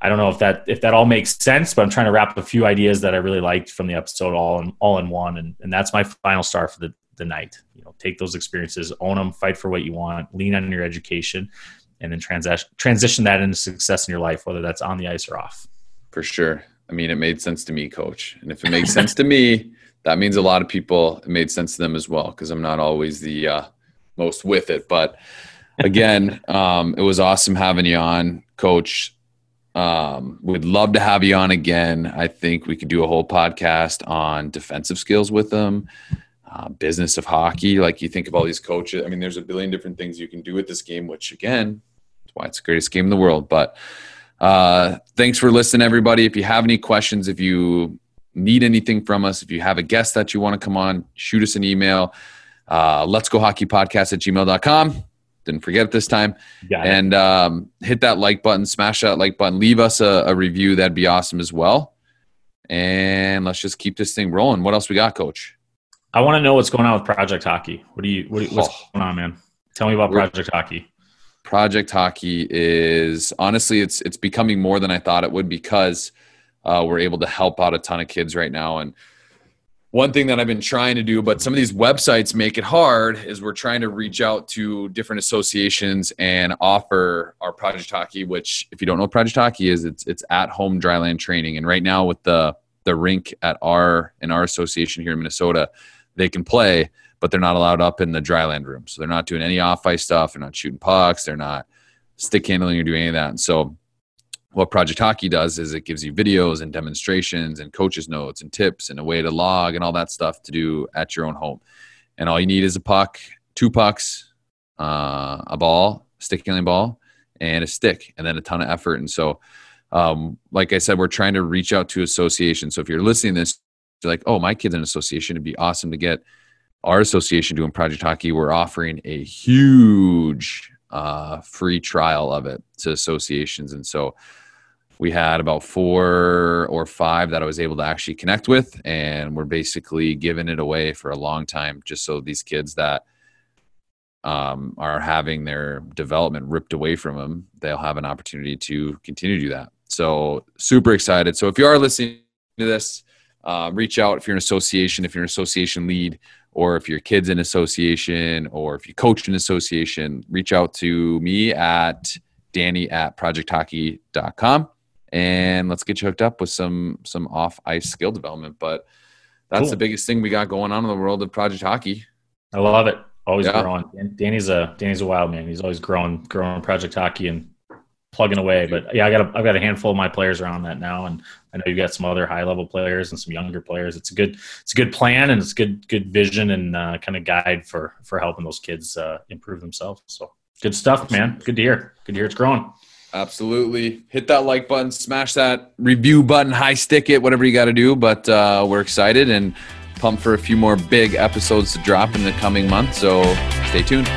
i don't know if that if that all makes sense but i'm trying to wrap a few ideas that i really liked from the episode all in all in one and, and that's my final star for the the night you know take those experiences own them fight for what you want lean on your education and then transition transition that into success in your life whether that's on the ice or off for sure. I mean, it made sense to me, coach. And if it makes sense to me, [LAUGHS] that means a lot of people, it made sense to them as well, because I'm not always the uh, most with it. But again, um, it was awesome having you on, coach. Um, we'd love to have you on again. I think we could do a whole podcast on defensive skills with them, uh, business of hockey. Like you think of all these coaches. I mean, there's a billion different things you can do with this game, which again, that's why it's the greatest game in the world. But uh, thanks for listening, everybody. If you have any questions, if you need anything from us, if you have a guest that you want to come on, shoot us an email. Uh, let's go hockey podcast at gmail.com. Didn't forget it this time. And um, hit that like button, smash that like button, leave us a, a, review. That'd be awesome as well. And let's just keep this thing rolling. What else we got, coach? I want to know what's going on with Project Hockey. What do you, what, what's oh. going on, man? Tell me about Project Hockey. Project Hockey is honestly it's it's becoming more than I thought it would because uh, we're able to help out a ton of kids right now. And one thing that I've been trying to do, but some of these websites make it hard, is we're trying to reach out to different associations and offer our Project Hockey. Which, if you don't know, what Project Hockey is it's it's at home dryland training. And right now with the the rink at our in our association here in Minnesota, they can play but they're not allowed up in the dryland room. So they're not doing any off ice stuff. They're not shooting pucks. They're not stick handling or doing any of that. And so what Project Hockey does is it gives you videos and demonstrations and coaches notes and tips and a way to log and all that stuff to do at your own home. And all you need is a puck, two pucks, uh, a ball, stick ball, and a stick, and then a ton of effort. And so, um, like I said, we're trying to reach out to associations. So if you're listening to this, you're like, oh, my kid's in an association. It'd be awesome to get our association doing Project Hockey, we're offering a huge uh, free trial of it to associations. And so we had about four or five that I was able to actually connect with, and we're basically giving it away for a long time just so these kids that um, are having their development ripped away from them, they'll have an opportunity to continue to do that. So super excited. So if you are listening to this, uh, reach out if you're an association, if you're an association lead, or if your kid's in association or if you coach an association, reach out to me at danny at projecthockey.com and let's get you hooked up with some some off ice skill development. But that's cool. the biggest thing we got going on in the world of Project Hockey. I love it. Always yeah. growing. Danny's a Danny's a wild man. He's always growing growing Project Hockey and plugging away. But yeah, I got a, I've got a handful of my players around that now, and I know you've got some other high level players and some younger players. It's a good it's a good plan and it's good good vision and uh, kind of guide for for helping those kids uh, improve themselves. So good stuff, man. Good to hear. Good to hear it's growing. Absolutely. Hit that like button, smash that review button, high stick it, whatever you got to do. But uh, we're excited and pumped for a few more big episodes to drop in the coming month. So stay tuned.